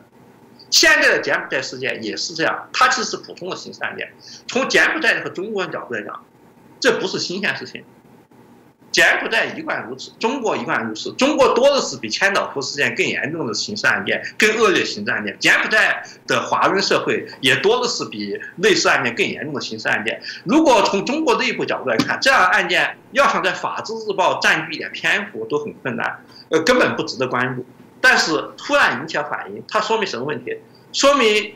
现在的柬埔寨事件也是这样，它其实是普通的刑事案件。从柬埔寨和中国人角度来讲，这不是新鲜事情。柬埔寨一贯如此，中国一贯如此。中国多的是比千岛湖事件更严重的刑事案件、更恶劣刑事案件。柬埔寨的华人社会也多的是比类似案件更严重的刑事案件。如果从中国内部角度来看，这样的案件要想在《法制日报》占据一点篇幅都很困难，呃，根本不值得关注。但是突然引起了反应，它说明什么问题？说明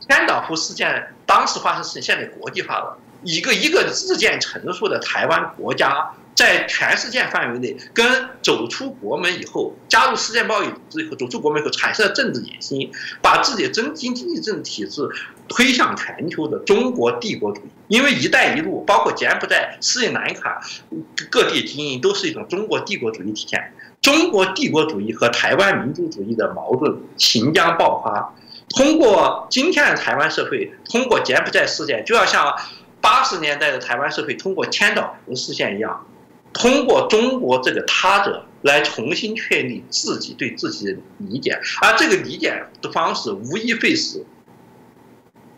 千岛湖事件当时发生事情现在国际化了，一个一个日渐成熟的台湾国家。在全世界范围内，跟走出国门以后，加入世界贸易组织以后，走出国门以后，产生了政治野心，把自己的经经济政治体制推向全球的中国帝国主义。因为“一带一路”包括柬埔寨、斯里兰卡各地经营，都是一种中国帝国主义体现。中国帝国主义和台湾民主主义的矛盾即将爆发。通过今天的台湾社会，通过柬埔寨事件，就要像八十年代的台湾社会通过千岛湖事件一样。通过中国这个他者来重新确立自己对自己的理解，而这个理解的方式无疑会使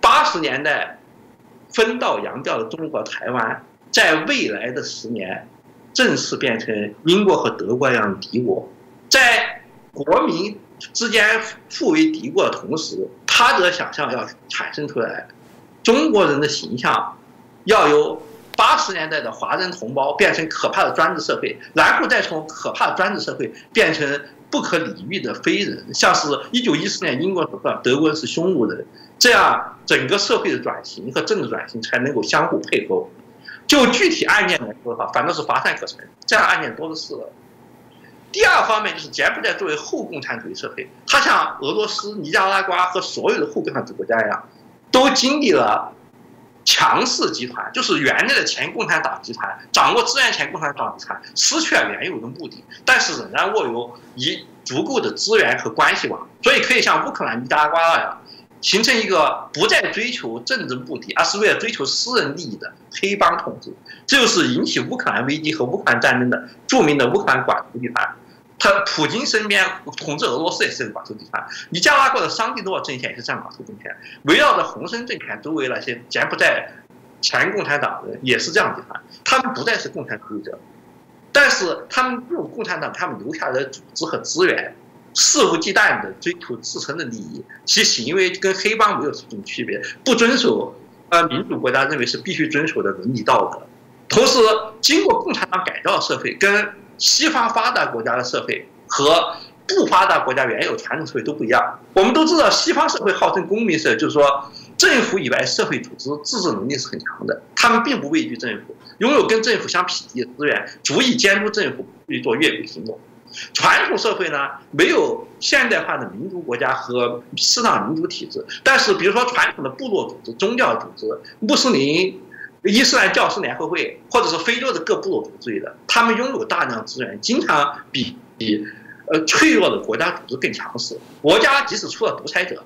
八十年代分道扬镳的中国台湾，在未来的十年正式变成英国和德国一样的敌国，在国民之间互为敌国的同时，他者想象要产生出来，中国人的形象要由。八十年代的华人同胞变成可怕的专制社会，然后再从可怕的专制社会变成不可理喻的非人，像是一九一四年英国所说德国人是匈奴人，这样整个社会的转型和政治转型才能够相互配合。就具体案件来说的话，反正是乏善可陈，这样案件多的是。第二方面就是柬埔寨作为后共产主义社会，它像俄罗斯、尼加拉瓜和所有的后共产主义国家一样，都经历了。强势集团就是原来的前共产党集团，掌握资源前共产党集团失去了原有的目的，但是仍然握有一足够的资源和关系网，所以可以像乌克兰、尼加拉瓜那样，形成一个不再追求政治目的，而是为了追求私人利益的黑帮统治。这就是引起乌克兰危机和乌克兰战争的著名的乌克兰寡头集团。他普京身边统治俄罗斯也是个寡头集团，尼加拉瓜的桑蒂诺政权也是这样寡头政权，围绕着洪森政权周围那些柬埔寨前共产党人也是这样集团，他们不再是共产主义者，但是他们这种共产党他们留下的组织和资源，肆无忌惮的追求自身的利益，其行为跟黑帮没有什么区别，不遵守呃民主国家认为是必须遵守的伦理道德。同时，经过共产党改造社会，跟西方发达国家的社会和不发达国家原有传统社会都不一样。我们都知道，西方社会号称公民社会，就是说政府以外社会组织自治能力是很强的，他们并不畏惧政府，拥有跟政府相匹敌的资源，足以监督政府去做越轨行动。传统社会呢，没有现代化的民族国家和适当民主体制，但是比如说传统的部落组织、宗教组织、穆斯林、伊斯兰教师联合会，或者是非洲的各部落组织之类的，他们拥有大量资源，经常比比呃脆弱的国家组织更强势。国家即使出了独裁者，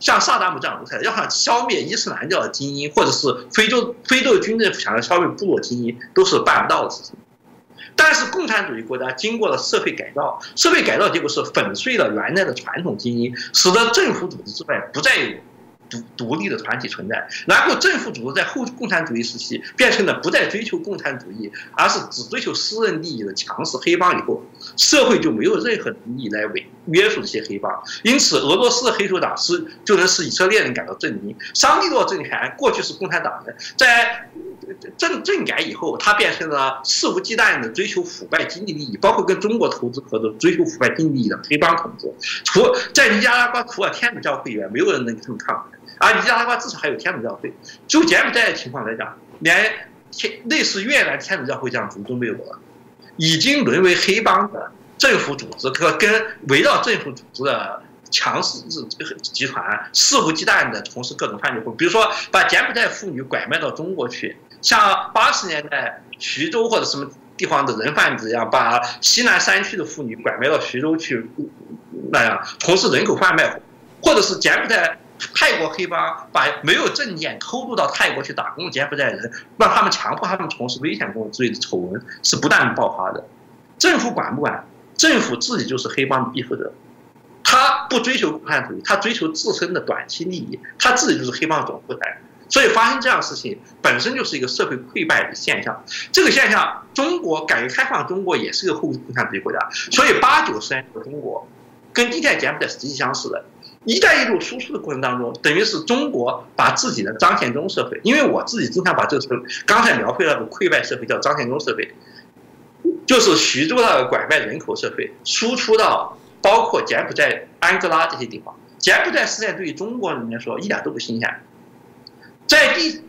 像萨达姆这样独裁者，要想消灭伊斯兰教的精英，或者是非洲非洲军政府想要消灭部落精英，都是办不到的事情。但是共产主义国家经过了社会改造，社会改造结果是粉碎了原来的传统精英，使得政府组织之外不再有独独立的团体存在。然后政府组织在后共产主义时期变成了不再追求共产主义，而是只追求私人利益的强势黑帮以后，社会就没有任何利益来为约束这些黑帮。因此，俄罗斯的黑手党是就能使以色列人感到震惊。桑利诺政权过去是共产党的，在。政政改以后，他变成了肆无忌惮的追求腐败经济利益，包括跟中国投资合作、追求腐败经济利益的黑帮统治。除在尼加拉瓜，除了天主教会以外，没有人能跟他们抗衡。而尼加拉瓜至少还有天主教会。就柬埔寨的情况来讲，连天类似越南天主教会这样组织都没有了，已经沦为黑帮的政府组织和跟围绕政府组织的。强势集团肆无忌惮地从事各种犯罪活动，比如说把柬埔寨妇女拐卖到中国去，像八十年代徐州或者什么地方的人贩子一样，把西南山区的妇女拐卖到徐州去，那样从事人口贩卖，或者是柬埔寨泰国黑帮把没有证件偷渡到泰国去打工的柬埔寨人，让他们强迫他们从事危险工作之类的丑闻是不断爆发的。政府管不管？政府自己就是黑帮的庇护者。他不追求共产主义，他追求自身的短期利益，他自己就是黑帮总后台，所以发生这样的事情本身就是一个社会溃败的现象。这个现象，中国改革开放，中国也是个后共产主义国家，所以八九十年代的中国跟一代柬埔寨是极其相似的。一带一路输出的过程当中，等于是中国把自己的张献忠社会，因为我自己经常把这个刚才描绘那个溃败社会叫张献忠社会，就是徐州那个拐卖人口社会输出到。包括柬埔寨、安哥拉这些地方，柬埔寨事件对于中国人来说一点都不新鲜。在第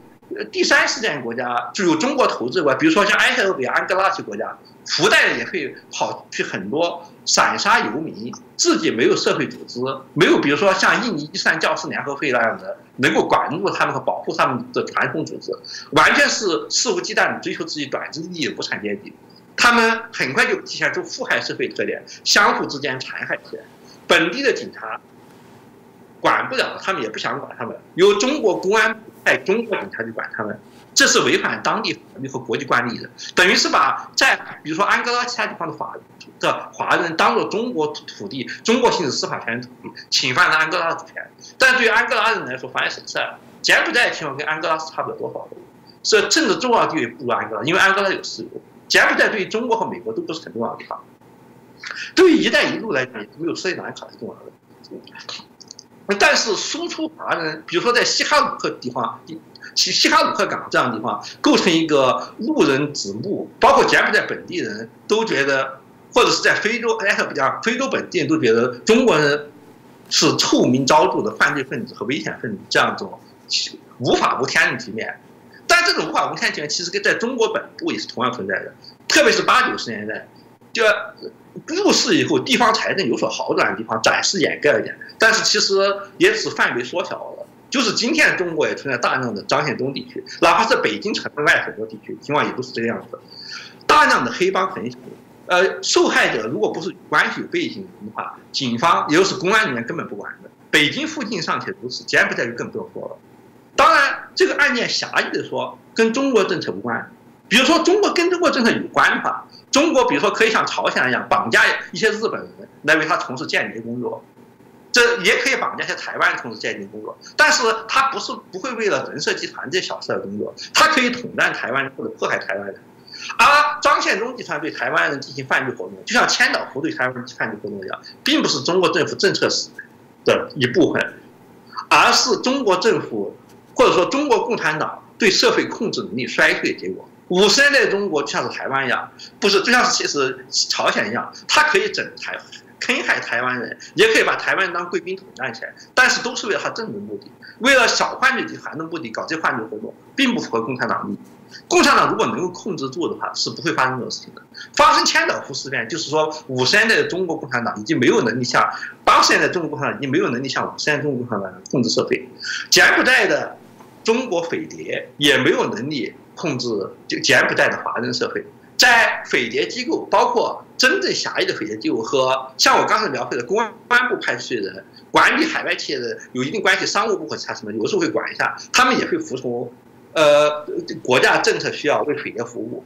第三世界国家就有中国投资国，比如说像埃塞俄比亚、安哥拉这些国家，福袋也会跑去很多散沙游民，自己没有社会组织，没有比如说像印尼伊斯兰教师联合会那样的能够管住他们和保护他们的传统组织，完全是肆无忌惮的追求自己短期利益的无产阶级。他们很快就体现出富害社会特点，相互之间残害起来。本地的警察管不了，他们也不想管他们，由中国公安派中国警察去管他们，这是违反当地法律和国际惯例的。等于是把在比如说安哥拉其他地方的法的华人当做中国土地、中国行使司法权土地，侵犯了安哥拉的主权。但对于安哥拉人来说，反而省事儿。柬埔寨的情况跟安哥拉是差不了多少的，是政治重要地位不如安哥拉，因为安哥拉有石油。柬埔寨对于中国和美国都不是很重要的地方，对于“一带一路”来讲，没有世界南卡是重要的。但是输出华人，比如说在西哈努克地方，西西哈努克港这样的地方，构成一个路人指目，包括柬埔寨本地人都觉得，或者是在非洲埃塞俄比亚、非洲本地人都觉得中国人是臭名昭著的犯罪分子和危险分子，这样一种无法无天的局面。但这种无法无天局面，其实跟在中国本部也是同样存在的，特别是八九十年代，就入世以后，地方财政有所好转的地方，暂时掩盖了点，但是其实也只范围缩小了。就是今天中国也存在大量的张献忠地区，哪怕是北京城外很多地区，情况也都是这个样子。大量的黑帮横行，呃，受害者如果不是关系有背景的话，警方也就是公安人员根本不管的。北京附近尚且如此，柬埔寨就更不用说了。当然，这个案件狭义的说跟中国政策无关。比如说，中国跟中国政策有关的话，中国比如说可以像朝鲜一样绑架一些日本人来为他从事间谍工作，这也可以绑架一些台湾从事间谍工作。但是他不是不会为了人社集团这小事而工作，他可以统战台湾或者迫害台湾人。而张献忠集团对台湾人进行犯罪活动，就像千岛湖对台湾人犯罪活动一样，并不是中国政府政策的一部分，而是中国政府。或者说，中国共产党对社会控制能力衰退的结果，五十年代中国就像是台湾一样，不是就像是其实朝鲜一样，它可以整台坑害台湾人，也可以把台湾当贵宾统战起来，但是都是为了他政治目的，为了小范围集团的目的搞这范围活动，并不符合共产党利益。共产党如果能够控制住的话，是不会发生这种事情的。发生千岛湖事变，就是说五十年代的中国共产党已经没有能力像八十年代中国共产党已经没有能力像五十年代中国共产党控制社会。柬埔寨的中国匪谍也没有能力控制就柬埔寨的华人社会。在匪谍机构，包括真正狭义的匪谍机构和像我刚才描绘的公安部派出去的人管理海外企业的有一定关系，商务部或者什么，有时候会管一下，他们也会服从。呃，国家政策需要为匪谍服务，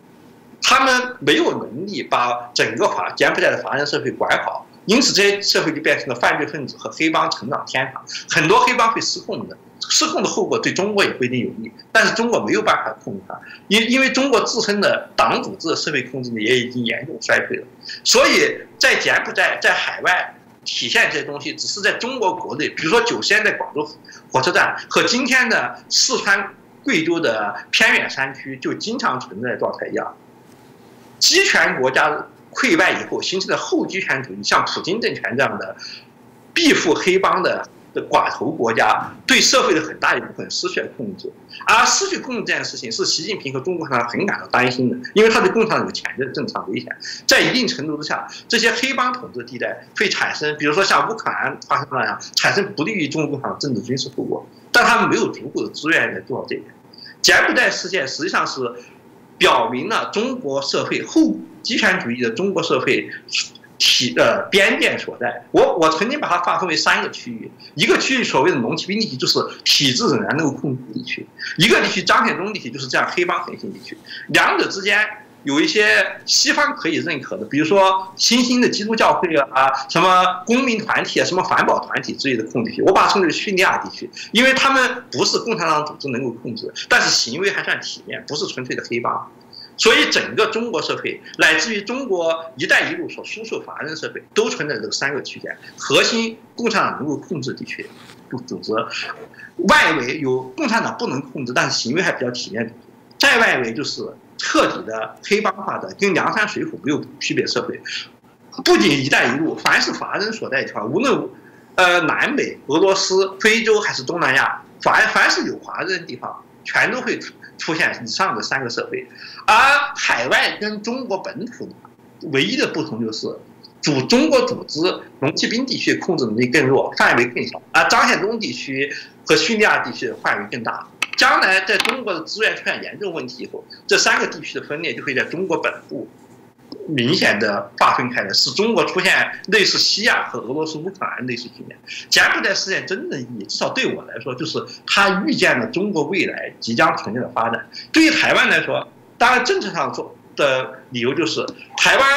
他们没有能力把整个华柬埔寨的华人社会管好，因此这些社会就变成了犯罪分子和黑帮成长天堂。很多黑帮会失控的，失控的后果对中国也不一定有利，但是中国没有办法控制它，因因为中国自身的党组织的社会控制力也已经严重衰退了。所以在柬埔寨在海外体现这些东西，只是在中国国内，比如说九十年代广州火车站和今天的四川。贵州的偏远山区就经常存在状态一样，集权国家溃败以后形成的后集权主义，像普京政权这样的庇护黑帮的的寡头国家，对社会的很大一部分失去了控制。而失去控制这件事情，是习近平和中国共产党很感到担心的，因为他对共产党有潜在的政治危险。在一定程度之下，这些黑帮统治地带会产生，比如说像乌克兰发生那样，产生不利于中国共产党政治军事后果。但他们没有足够的资源来做这一点。柬埔寨事件实际上是表明了中国社会后极权主义的中国社会体呃边界所在。我我曾经把它划分为三个区域，一个区域所谓的农民地区就是体制仍然能够控制地区，一个地区张献忠地区就是这样黑帮横行地区，两者之间。有一些西方可以认可的，比如说新兴的基督教会啊，什么公民团体啊，什么环保团体之类的控制区，我把它称之为叙利亚地区，因为他们不是共产党组织能够控制，但是行为还算体面，不是纯粹的黑帮。所以整个中国社会，乃至于中国“一带一路”所输出华人社会，都存在这个三个区间：核心共产党能够控制地区组织，外围有共产党不能控制，但是行为还比较体面；再外围就是。彻底的黑帮化的，跟梁山水浒没有区别。社会不仅“一带一路”，凡是华人所在的地方，无论呃南美、俄罗斯、非洲还是东南亚，凡凡是有华人的地方，全都会出现以上的三个社会。而海外跟中国本土唯一的不同就是，主中国组织龙骑兵地区控制能力更弱，范围更小，而张献忠地区和叙利亚地区的范围更大。将来在中国的资源出现严重问题以后，这三个地区的分裂就会在中国本部明显的划分开来，使中国出现类似西亚和俄罗斯、乌克兰类似局面。柬埔寨事件真正的意义，至少对我来说，就是它预见了中国未来即将存在的发展。对于台湾来说，当然政策上做的理由就是台湾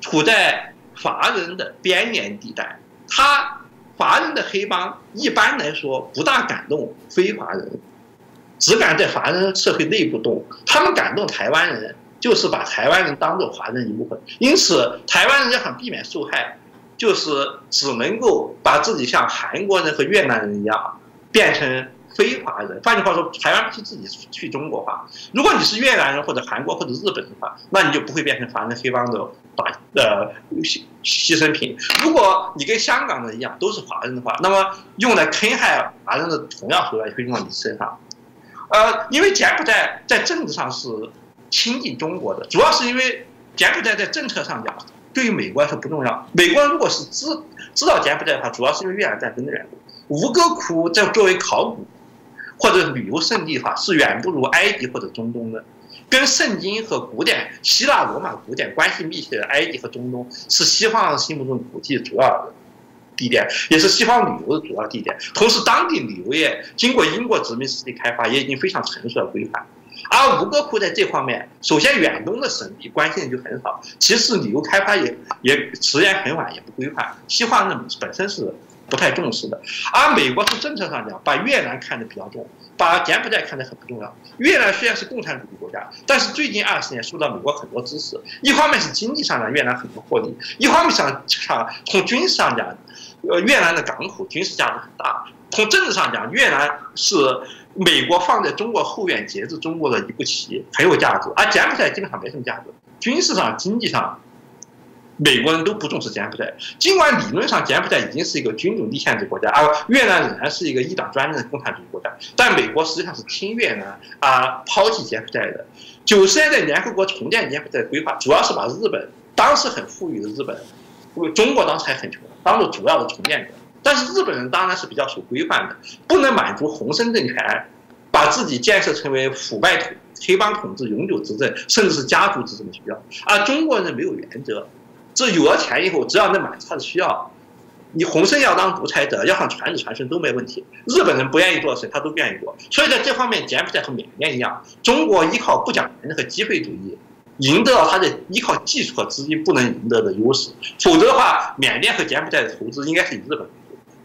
处在华人的边缘地带，他。华人的黑帮一般来说不大敢动非华人，只敢在华人社会内部动。他们敢动台湾人，就是把台湾人当做华人一部分。因此，台湾人要想避免受害，就是只能够把自己像韩国人和越南人一样变成。非华人，换句话说，台湾必须自己去中国化。如果你是越南人或者韩国或者日本的话，那你就不会变成华人黑帮的打呃牺牺牲品。如果你跟香港人一样都是华人的话，那么用来坑害华人的同样手段也会用到你身上。呃，因为柬埔寨在政治上是亲近中国的，主要是因为柬埔寨在政策上讲对于美国来说不重要。美国如果是知知道柬埔寨的话，主要是因为越南战争的缘故。吴哥窟在作为考古。或者旅游胜地的话，是远不如埃及或者中东的。跟圣经和古典希腊罗马古典关系密切的埃及和中东，是西方心目中古迹主要的地点，也是西方旅游的主要地点。同时，当地旅游业经过英国殖民时期开发，也已经非常成熟的规范。而吴哥窟在这方面，首先远东的省地关心的就很少，其次旅游开发也也时间很晚，也不规范。西方人本身是。不太重视的，而美国从政策上讲，把越南看得比较重，把柬埔寨看得很不重要。越南虽然是共产主义国家，但是最近二十年受到美国很多支持。一方面是经济上讲，越南很多获利；一方面上讲，从军事上讲，呃，越南的港口军事价值很大。从政治上讲，越南是美国放在中国后院节制中国的一步棋很有价值，而柬埔寨基本上没什么价值，军事上、经济上。美国人都不重视柬埔寨，尽管理论上柬埔寨已经是一个军种立宪制国家，而越南仍然是一个一党专政的共产主义国家，但美国实际上是亲越南啊，抛弃柬埔寨的。九十年代联合国重建柬埔寨规划，主要是把日本当时很富裕的日本，中国当时还很穷，当做主要的重建者。但是日本人当然是比较守规范的，不能满足洪森政权把自己建设成为腐败统黑帮统治、永久执政，甚至是家族执政的需要。而中国人没有原则。这有了钱以后，只要能满足他的需要，你洪森要当独裁者，要想传子传孙都没问题。日本人不愿意做的事，他都愿意做。所以在这方面，柬埔寨和缅甸一样，中国依靠不讲原则和机会主义，赢得了他的依靠技术和资金不能赢得的优势。否则的话，缅甸和柬埔寨的投资应该是以日本为。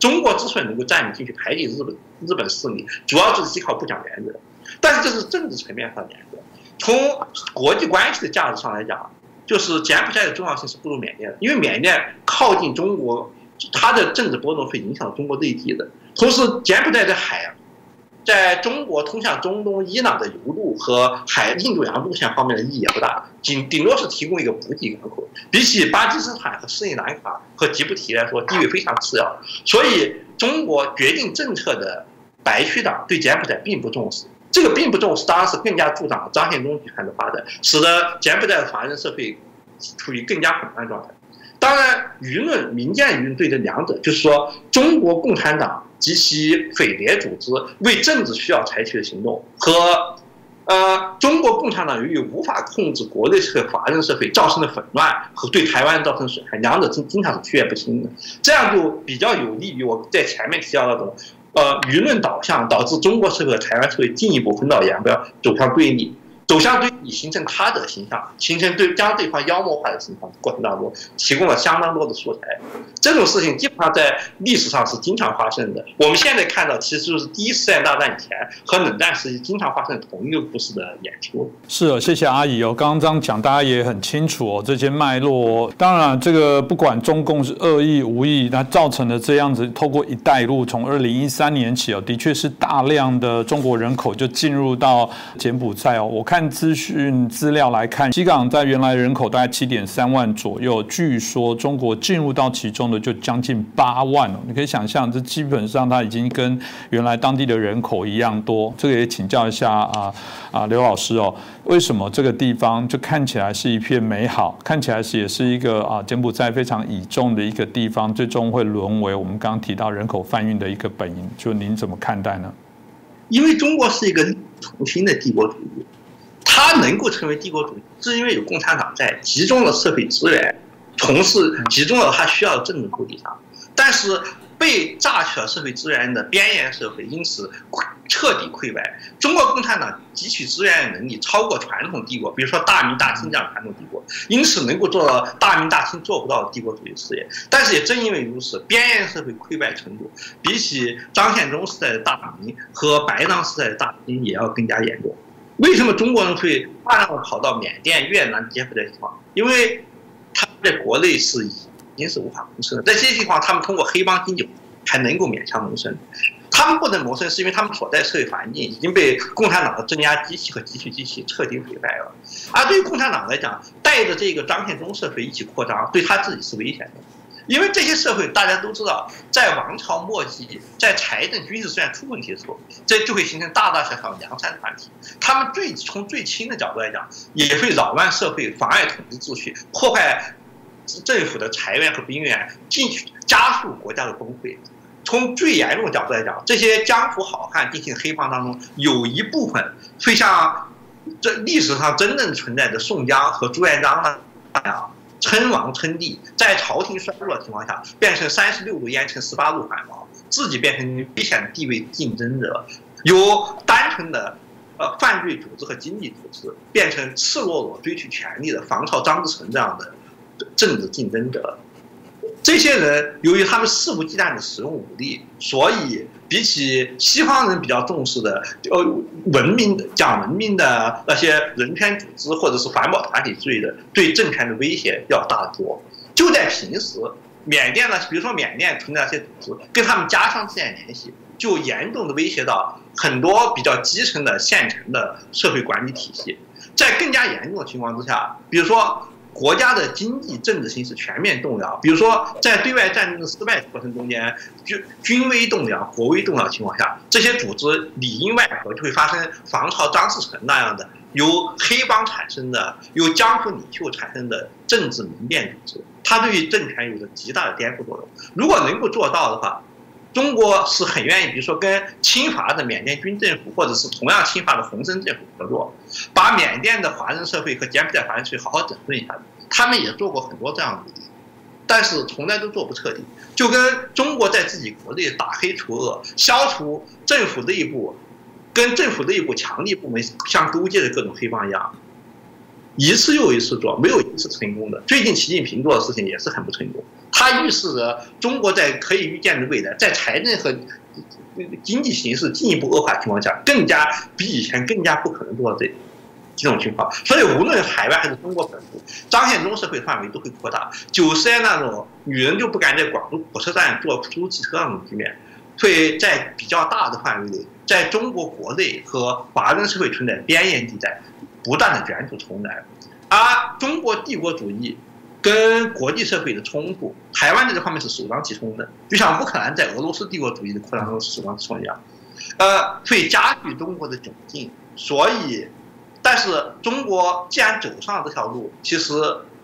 中国之所以能够占领进去排挤日本日本势力，主要就是依靠不讲原则。但是这是政治层面上的原则，从国际关系的价值上来讲。就是柬埔寨的重要性是不如缅甸的，因为缅甸靠近中国，它的政治波动会影响中国内地的。同时，柬埔寨的海，在中国通向中东、伊朗的油路和海印度洋路线方面的意义也不大，仅顶多是提供一个补给港口。比起巴基斯坦和斯里兰卡和吉布提来说，地位非常次要。所以，中国决定政策的白区党对柬埔寨并不重视。这个并不重视，当然是更加助长了张献忠集团的发展，使得柬埔寨的华人社会处于更加混乱状态。当然，舆论、民间舆论对这两者，就是说，中国共产党及其匪谍组织为政治需要采取的行动，和呃，中国共产党由于无法控制国内社会、华人社会造成的混乱和对台湾造成损害，两者经经常是区别不清的。这样就比较有利于我在前面提到那种。呃，舆论导向导致中国社会和台湾社会进一步分道扬镳，走向对立。走向对你形成他的形象，形成对将对方妖魔化的形象过程当中，提供了相当多的素材。这种事情基本上在历史上是经常发生的。我们现在看到，其实就是第一次世界大战以前和冷战时期经常发生同一个故事的演出。是，谢谢阿姨哦。刚刚这样讲，大家也很清楚哦，这些脉络。当然，这个不管中共是恶意无意，那造成的这样子，透过“一带一路”，从二零一三年起哦，的确是大量的中国人口就进入到柬埔寨哦。我看。看资讯资料来看，西港在原来人口大概七点三万左右，据说中国进入到其中的就将近八万了。你可以想象，这基本上它已经跟原来当地的人口一样多。这个也请教一下啊啊刘老师哦，为什么这个地方就看起来是一片美好，看起来是也是一个啊柬埔寨非常倚重的一个地方，最终会沦为我们刚刚提到人口贩运的一个本营？就您怎么看待呢？因为中国是一个重新的帝国主义。他能够成为帝国主义，是因为有共产党在集中了社会资源，从事集中了他需要的政治目的上。但是被榨取了社会资源的边缘社会因此彻底溃败。中国共产党汲取资源的能力超过传统帝国，比如说大明大清这样传统帝国，因此能够做到大明大清做不到的帝国主义事业。但是也正因为如此，边缘社会溃败程度比起张献忠时代的大明和白狼时代的大清也要更加严重。为什么中国人会大量的跑到缅甸、越南、柬埔寨地方？因为他在国内是已经是无法谋生的，在这些地方，他们通过黑帮经济还能够勉强谋生。他们不能谋生，是因为他们所在社会环境已经被共产党的镇压机器和集体机器彻底毁败了。而对于共产党来讲，带着这个张献忠社会一起扩张，对他自己是危险的。因为这些社会大家都知道，在王朝末期，在财政、军事资源出问题的时候，这就会形成大大小小的梁山团体。他们最从最轻的角度来讲，也会扰乱社会，妨碍统治秩序，破坏政府的财源和兵源，进去加速国家的崩溃。从最严重角度来讲，这些江湖好汉进行黑帮当中，有一部分会像这历史上真正存在的宋江和朱元璋那样。称王称帝，在朝廷衰弱的情况下，变成三十六路烟尘十八路反王，自己变成危险地位竞争者，由单纯的呃犯罪组织和经济组织，变成赤裸裸追求权力的防朝张之成这样的政治竞争者。这些人由于他们肆无忌惮的使用武力，所以比起西方人比较重视的呃文明讲文明的那些人权组织或者是环保团体之类的，对政权的威胁要大得多。就在平时，缅甸呢，比如说缅甸存在一些组织，跟他们家乡之间联系，就严重的威胁到很多比较基层的县城的社会管理体系。在更加严重的情况之下，比如说国家的经济政治形势全面动摇，比如说在对外战争的失败过程中间，军军威动摇、国威动摇情况下，这些组织里应外合，就会发生防潮张士诚那样的由黑帮产生的、由江湖领袖产生的政治民变组织，它对于政权有着极大的颠覆作用。如果能够做到的话，中国是很愿意，比如说跟侵华的缅甸军政府，或者是同样侵华的洪森政府合作，把缅甸的华人社会和柬埔寨华人社会好好整顿一下。他们也做过很多这样的，但是从来都做不彻底。就跟中国在自己国内打黑除恶、消除政府内部跟政府内部强力部门相勾结的各种黑帮一样，一次又一次做，没有一次成功的。最近习近平做的事情也是很不成功。它预示着中国在可以预见的未来，在财政和经济形势进一步恶化情况下，更加比以前更加不可能做到这这种情况。所以，无论海外还是中国本土，张献忠社会范围都会扩大。九十年那种女人就不敢在广州火车站坐出租车那种局面，会在比较大的范围内，在中国国内和华人社会存在边缘地带，不断的卷土重来，而中国帝国主义。跟国际社会的冲突，台湾在这方面是首当其冲的，就像乌克兰在俄罗斯帝国主义的扩张中首当其冲一样，呃，会加剧中国的窘境。所以，但是中国既然走上了这条路，其实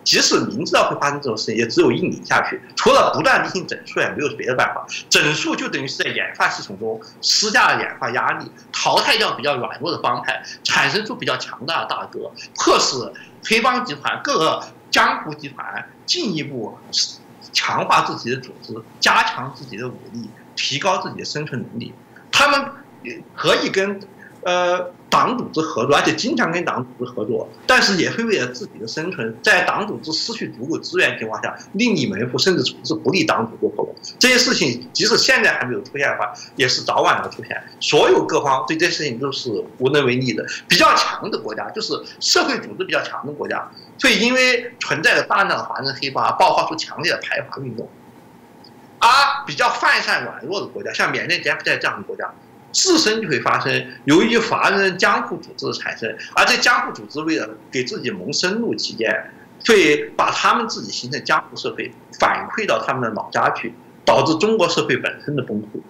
即使明知道会发生这种事情，也只有硬拧下去。除了不断进行整数，也没有别的办法。整数就等于是在演化系统中施加了演化压力，淘汰掉比较软弱的帮派，产生出比较强大的大哥，迫使黑帮集团各个。江湖集团进一步强化自己的组织，加强自己的武力，提高自己的生存能力。他们可以跟呃。党组织合作，而且经常跟党组织合作，但是也会为了自己的生存，在党组织失去足够资源情况下，另立门户，甚至从事不利党组织活动。这些事情即使现在还没有出现的话，也是早晚要出现。所有各方对这些事情都是无能为力的。比较强的国家，就是社会组织比较强的国家，会因为存在着大量的华人黑帮，爆发出强烈的排华运动；而比较泛善软弱的国家，像缅甸、柬埔寨这样的国家。自身就会发生，由于华人江湖组织的产生，而在江湖组织为了给自己谋生路期间，会把他们自己形成江湖社会反馈到他们的老家去，导致中国社会本身的崩溃。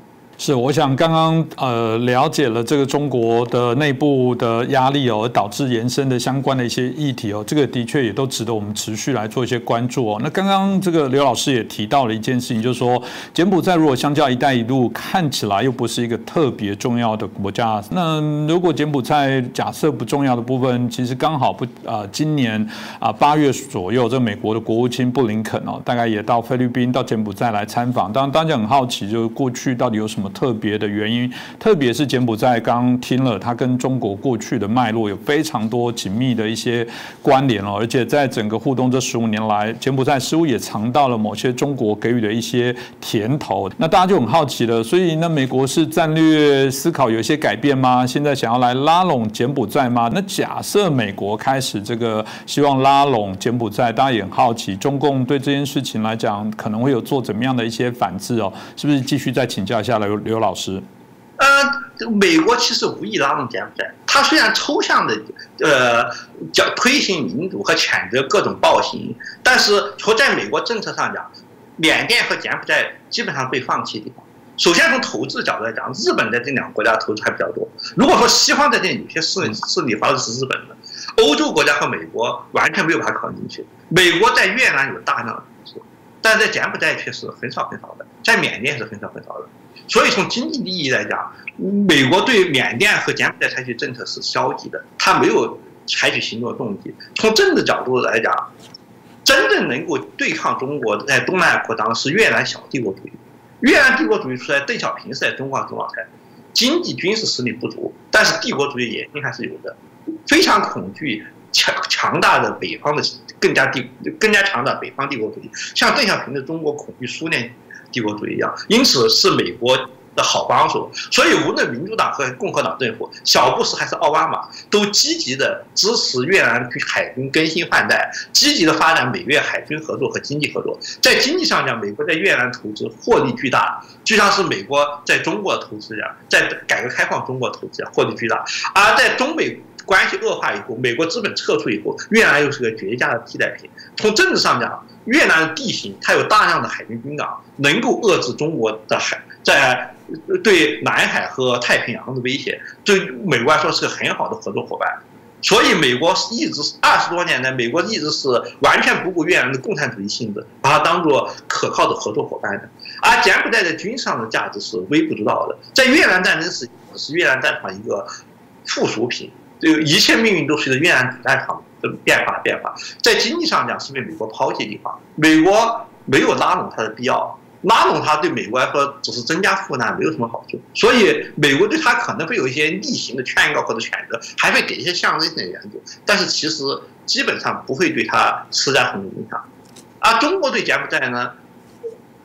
是，我想刚刚呃了解了这个中国的内部的压力哦，而导致延伸的相关的一些议题哦，这个的确也都值得我们持续来做一些关注哦。那刚刚这个刘老师也提到了一件事情，就是说柬埔寨如果相较“一带一路”看起来又不是一个特别重要的国家，那如果柬埔寨假设不重要的部分，其实刚好不啊，今年啊八月左右，这美国的国务卿布林肯哦，大概也到菲律宾到柬埔寨来参访。当然，大家很好奇，就是过去到底有什么？特别的原因，特别是柬埔寨刚听了，它跟中国过去的脉络有非常多紧密的一些关联哦，而且在整个互动这十五年来，柬埔寨似乎也尝到了某些中国给予的一些甜头。那大家就很好奇了，所以那美国是战略思考有一些改变吗？现在想要来拉拢柬埔寨吗？那假设美国开始这个希望拉拢柬埔寨，大家也很好奇，中共对这件事情来讲，可能会有做怎么样的一些反制哦？是不是继续再请教一下来？刘刘老师，呃，美国其实无意拉拢柬埔寨。他虽然抽象的，呃，叫推行民主和谴责各种暴行，但是从在美国政策上讲，缅甸和柬埔寨基本上被放弃的地方。首先从投资角度来讲，日本在这两个国家投资还比较多。如果说西方在这有些势势力，反而是日本的，欧洲国家和美国完全没有把它考虑进去。美国在越南有大量的投资，但在柬埔寨却是很少很少的，在缅甸是很少很少的。所以从经济利益来讲，美国对缅甸和柬埔寨采取政策是消极的，它没有采取行动动机。从政治角度来讲，真正能够对抗中国在东南亚扩张是越南小帝国主义。越南帝国主义出来，邓小平是在中华中老台，经济军事实力不足，但是帝国主义野心还是有的，非常恐惧强强大的北方的更加帝更加强大北方帝国主义，像邓小平的中国恐惧苏联。帝国主义一样，因此是美国的好帮手，所以无论民主党和共和党政府，小布什还是奥巴马，都积极的支持越南海军更新换代，积极的发展美越海军合作和经济合作。在经济上讲，美国在越南投资获利巨大，就像是美国在中国投资一样，在改革开放中国投资获利巨大。而在中美关系恶化以后，美国资本撤出以后，越南又是个绝佳的替代品。从政治上讲，越南的地形它有大量的海军军港，能够遏制中国的海在。对南海和太平洋的威胁，对美国来说是个很好的合作伙伴。所以，美国一直二十多年来，美国一直是完全不顾越南的共产主义性质，把它当做可靠的合作伙伴的。而柬埔寨在军事上的价值是微不足道的，在越南战争时是越南战场一个附属品，就一切命运都随着越南主战场的变化变化。在经济上讲，是被美国抛弃的地方，美国没有拉拢它的必要。拉拢他对美国来说只是增加负担，没有什么好处。所以美国对他可能会有一些例行的劝告或者谴责，还会给一些象征性的援助，但是其实基本上不会对他施加什么影响。而中国对柬埔寨呢，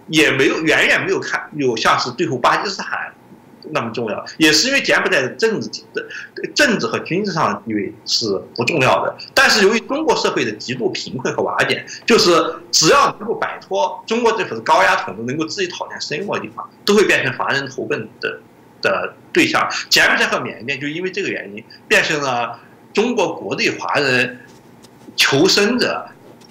也没有远远没有看有像是对付巴基斯坦。那么重要，也是因为柬埔寨的政治的政治和军事上地位是不重要的。但是由于中国社会的极度贫困和瓦解，就是只要能够摆脱中国政府的高压统治，能够自己讨钱生活的地方，都会变成华人投奔的的对象。柬埔寨和缅甸就因为这个原因，变成了中国国内华人求生者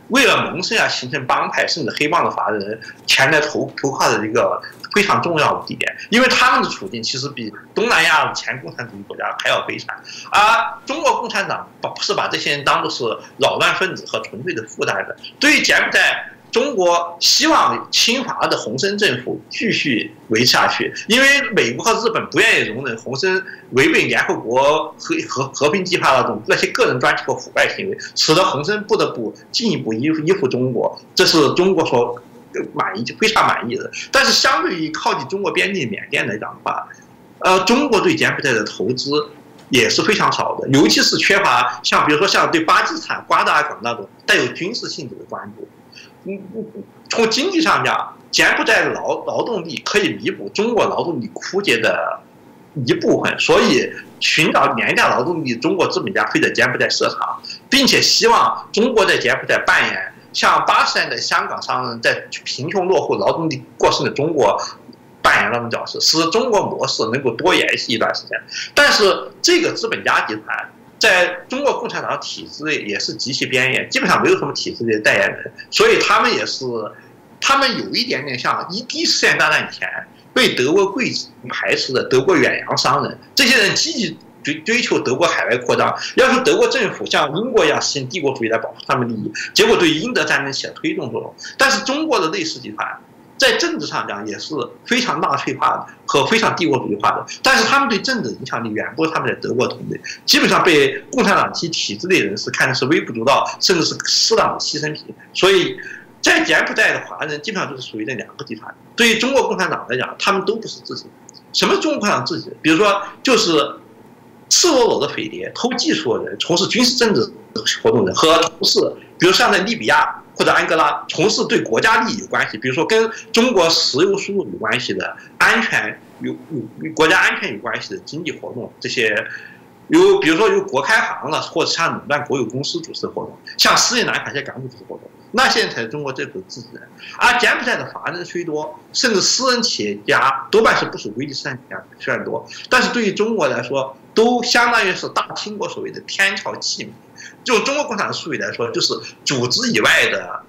为了谋生啊，形成帮派甚至黑帮的法人前来投投靠的一个。非常重要的地点，因为他们的处境其实比东南亚前共产主义国家还要悲惨，而中国共产党把是把这些人当做是扰乱分子和纯粹的负担的。对于柬埔寨，中国希望侵华的洪森政府继续维持下去，因为美国和日本不愿意容忍洪森违背联合国和和和平计划那种那些个人专制和腐败行为，使得洪森不得不进一步依依附中国。这是中国所。满意非常满意的，但是相对于靠近中国边境缅甸来讲的话，呃，中国对柬埔寨的投资也是非常少的，尤其是缺乏像比如说像对巴基斯坦瓜达尔港那种带有军事性质的关注。嗯，从经济上讲，柬埔寨劳劳动力可以弥补中国劳动力枯竭的一部分，所以寻找廉价劳动力，中国资本家会在柬埔寨设厂，并且希望中国在柬埔寨扮演。像八十年代香港商人，在贫穷落后、劳动力过剩的中国扮演那种角色，使中国模式能够多延续一段时间。但是，这个资本家集团在中国共产党体制内也是极其边缘，基本上没有什么体制的代言人，所以他们也是，他们有一点点像一第一次世界大战以前被德国贵族排斥的德国远洋商人，这些人积极。追追求德国海外扩张，要求德国政府像英国一样实行帝国主义来保护他们利益，结果对英德战争起了推动作用。但是中国的类似集团在政治上讲也是非常纳粹化的和非常帝国主义化的，但是他们对政治影响力远不如他们在德国团队，基本上被共产党及体制内人士看的是微不足道，甚至是适当的牺牲品。所以在柬埔寨的华人基本上就是属于这两个集团。对于中国共产党来讲，他们都不是自己。什么中国共产党自己？比如说就是。赤裸裸的匪谍、偷技术的人、从事军事政治活动的人和从事，比如像在利比亚或者安哥拉从事对国家利益有关系，比如说跟中国石油输入有关系的、安全有有与国家安全有关系的经济活动，这些有比如说由国开行了或者像垄断国有公司组织的活动，像斯里兰卡些港组织活动，那些人才是中国政府自己人。而柬埔寨的华人虽多，甚至私人企业家多半是不属危机三家，虽然多，但是对于中国来说。都相当于是大清国所谓的天朝器皿，就中国共产党术语来说，就是组织以外的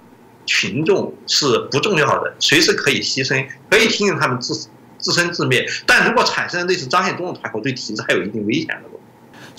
群众是不重要的，随时可以牺牲，可以听令他们自自生自灭。但如果产生类似张献忠的团伙，对体制还有一定危险的。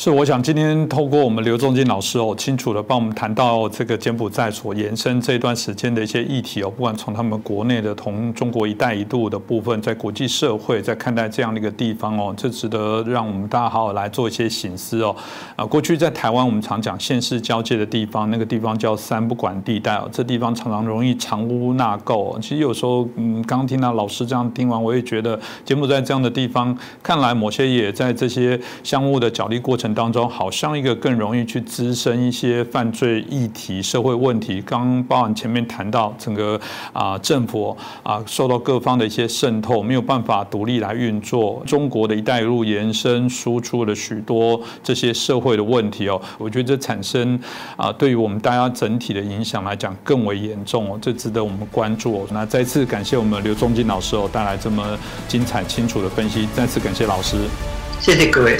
是，我想今天透过我们刘仲金老师哦，清楚的帮我们谈到这个柬埔寨所延伸这段时间的一些议题哦，不管从他们国内的同中国“一带一路”的部分，在国际社会在看待这样的一个地方哦，这值得让我们大家好好来做一些醒思哦。啊，过去在台湾我们常讲县市交界的地方，那个地方叫三不管地带哦，这地方常常容易藏污纳垢。其实有时候，嗯，刚听到老师这样听完，我也觉得柬埔寨这样的地方，看来某些也在这些相互的角力过。程当中，好像一个更容易去滋生一些犯罪议题、社会问题。刚包含前面谈到整个啊政府啊受到各方的一些渗透，没有办法独立来运作。中国的一带一路延伸输出了许多这些社会的问题哦，我觉得这产生啊对于我们大家整体的影响来讲更为严重哦，这值得我们关注。那再次感谢我们刘忠金老师哦带来这么精彩清楚的分析，再次感谢老师，谢谢各位。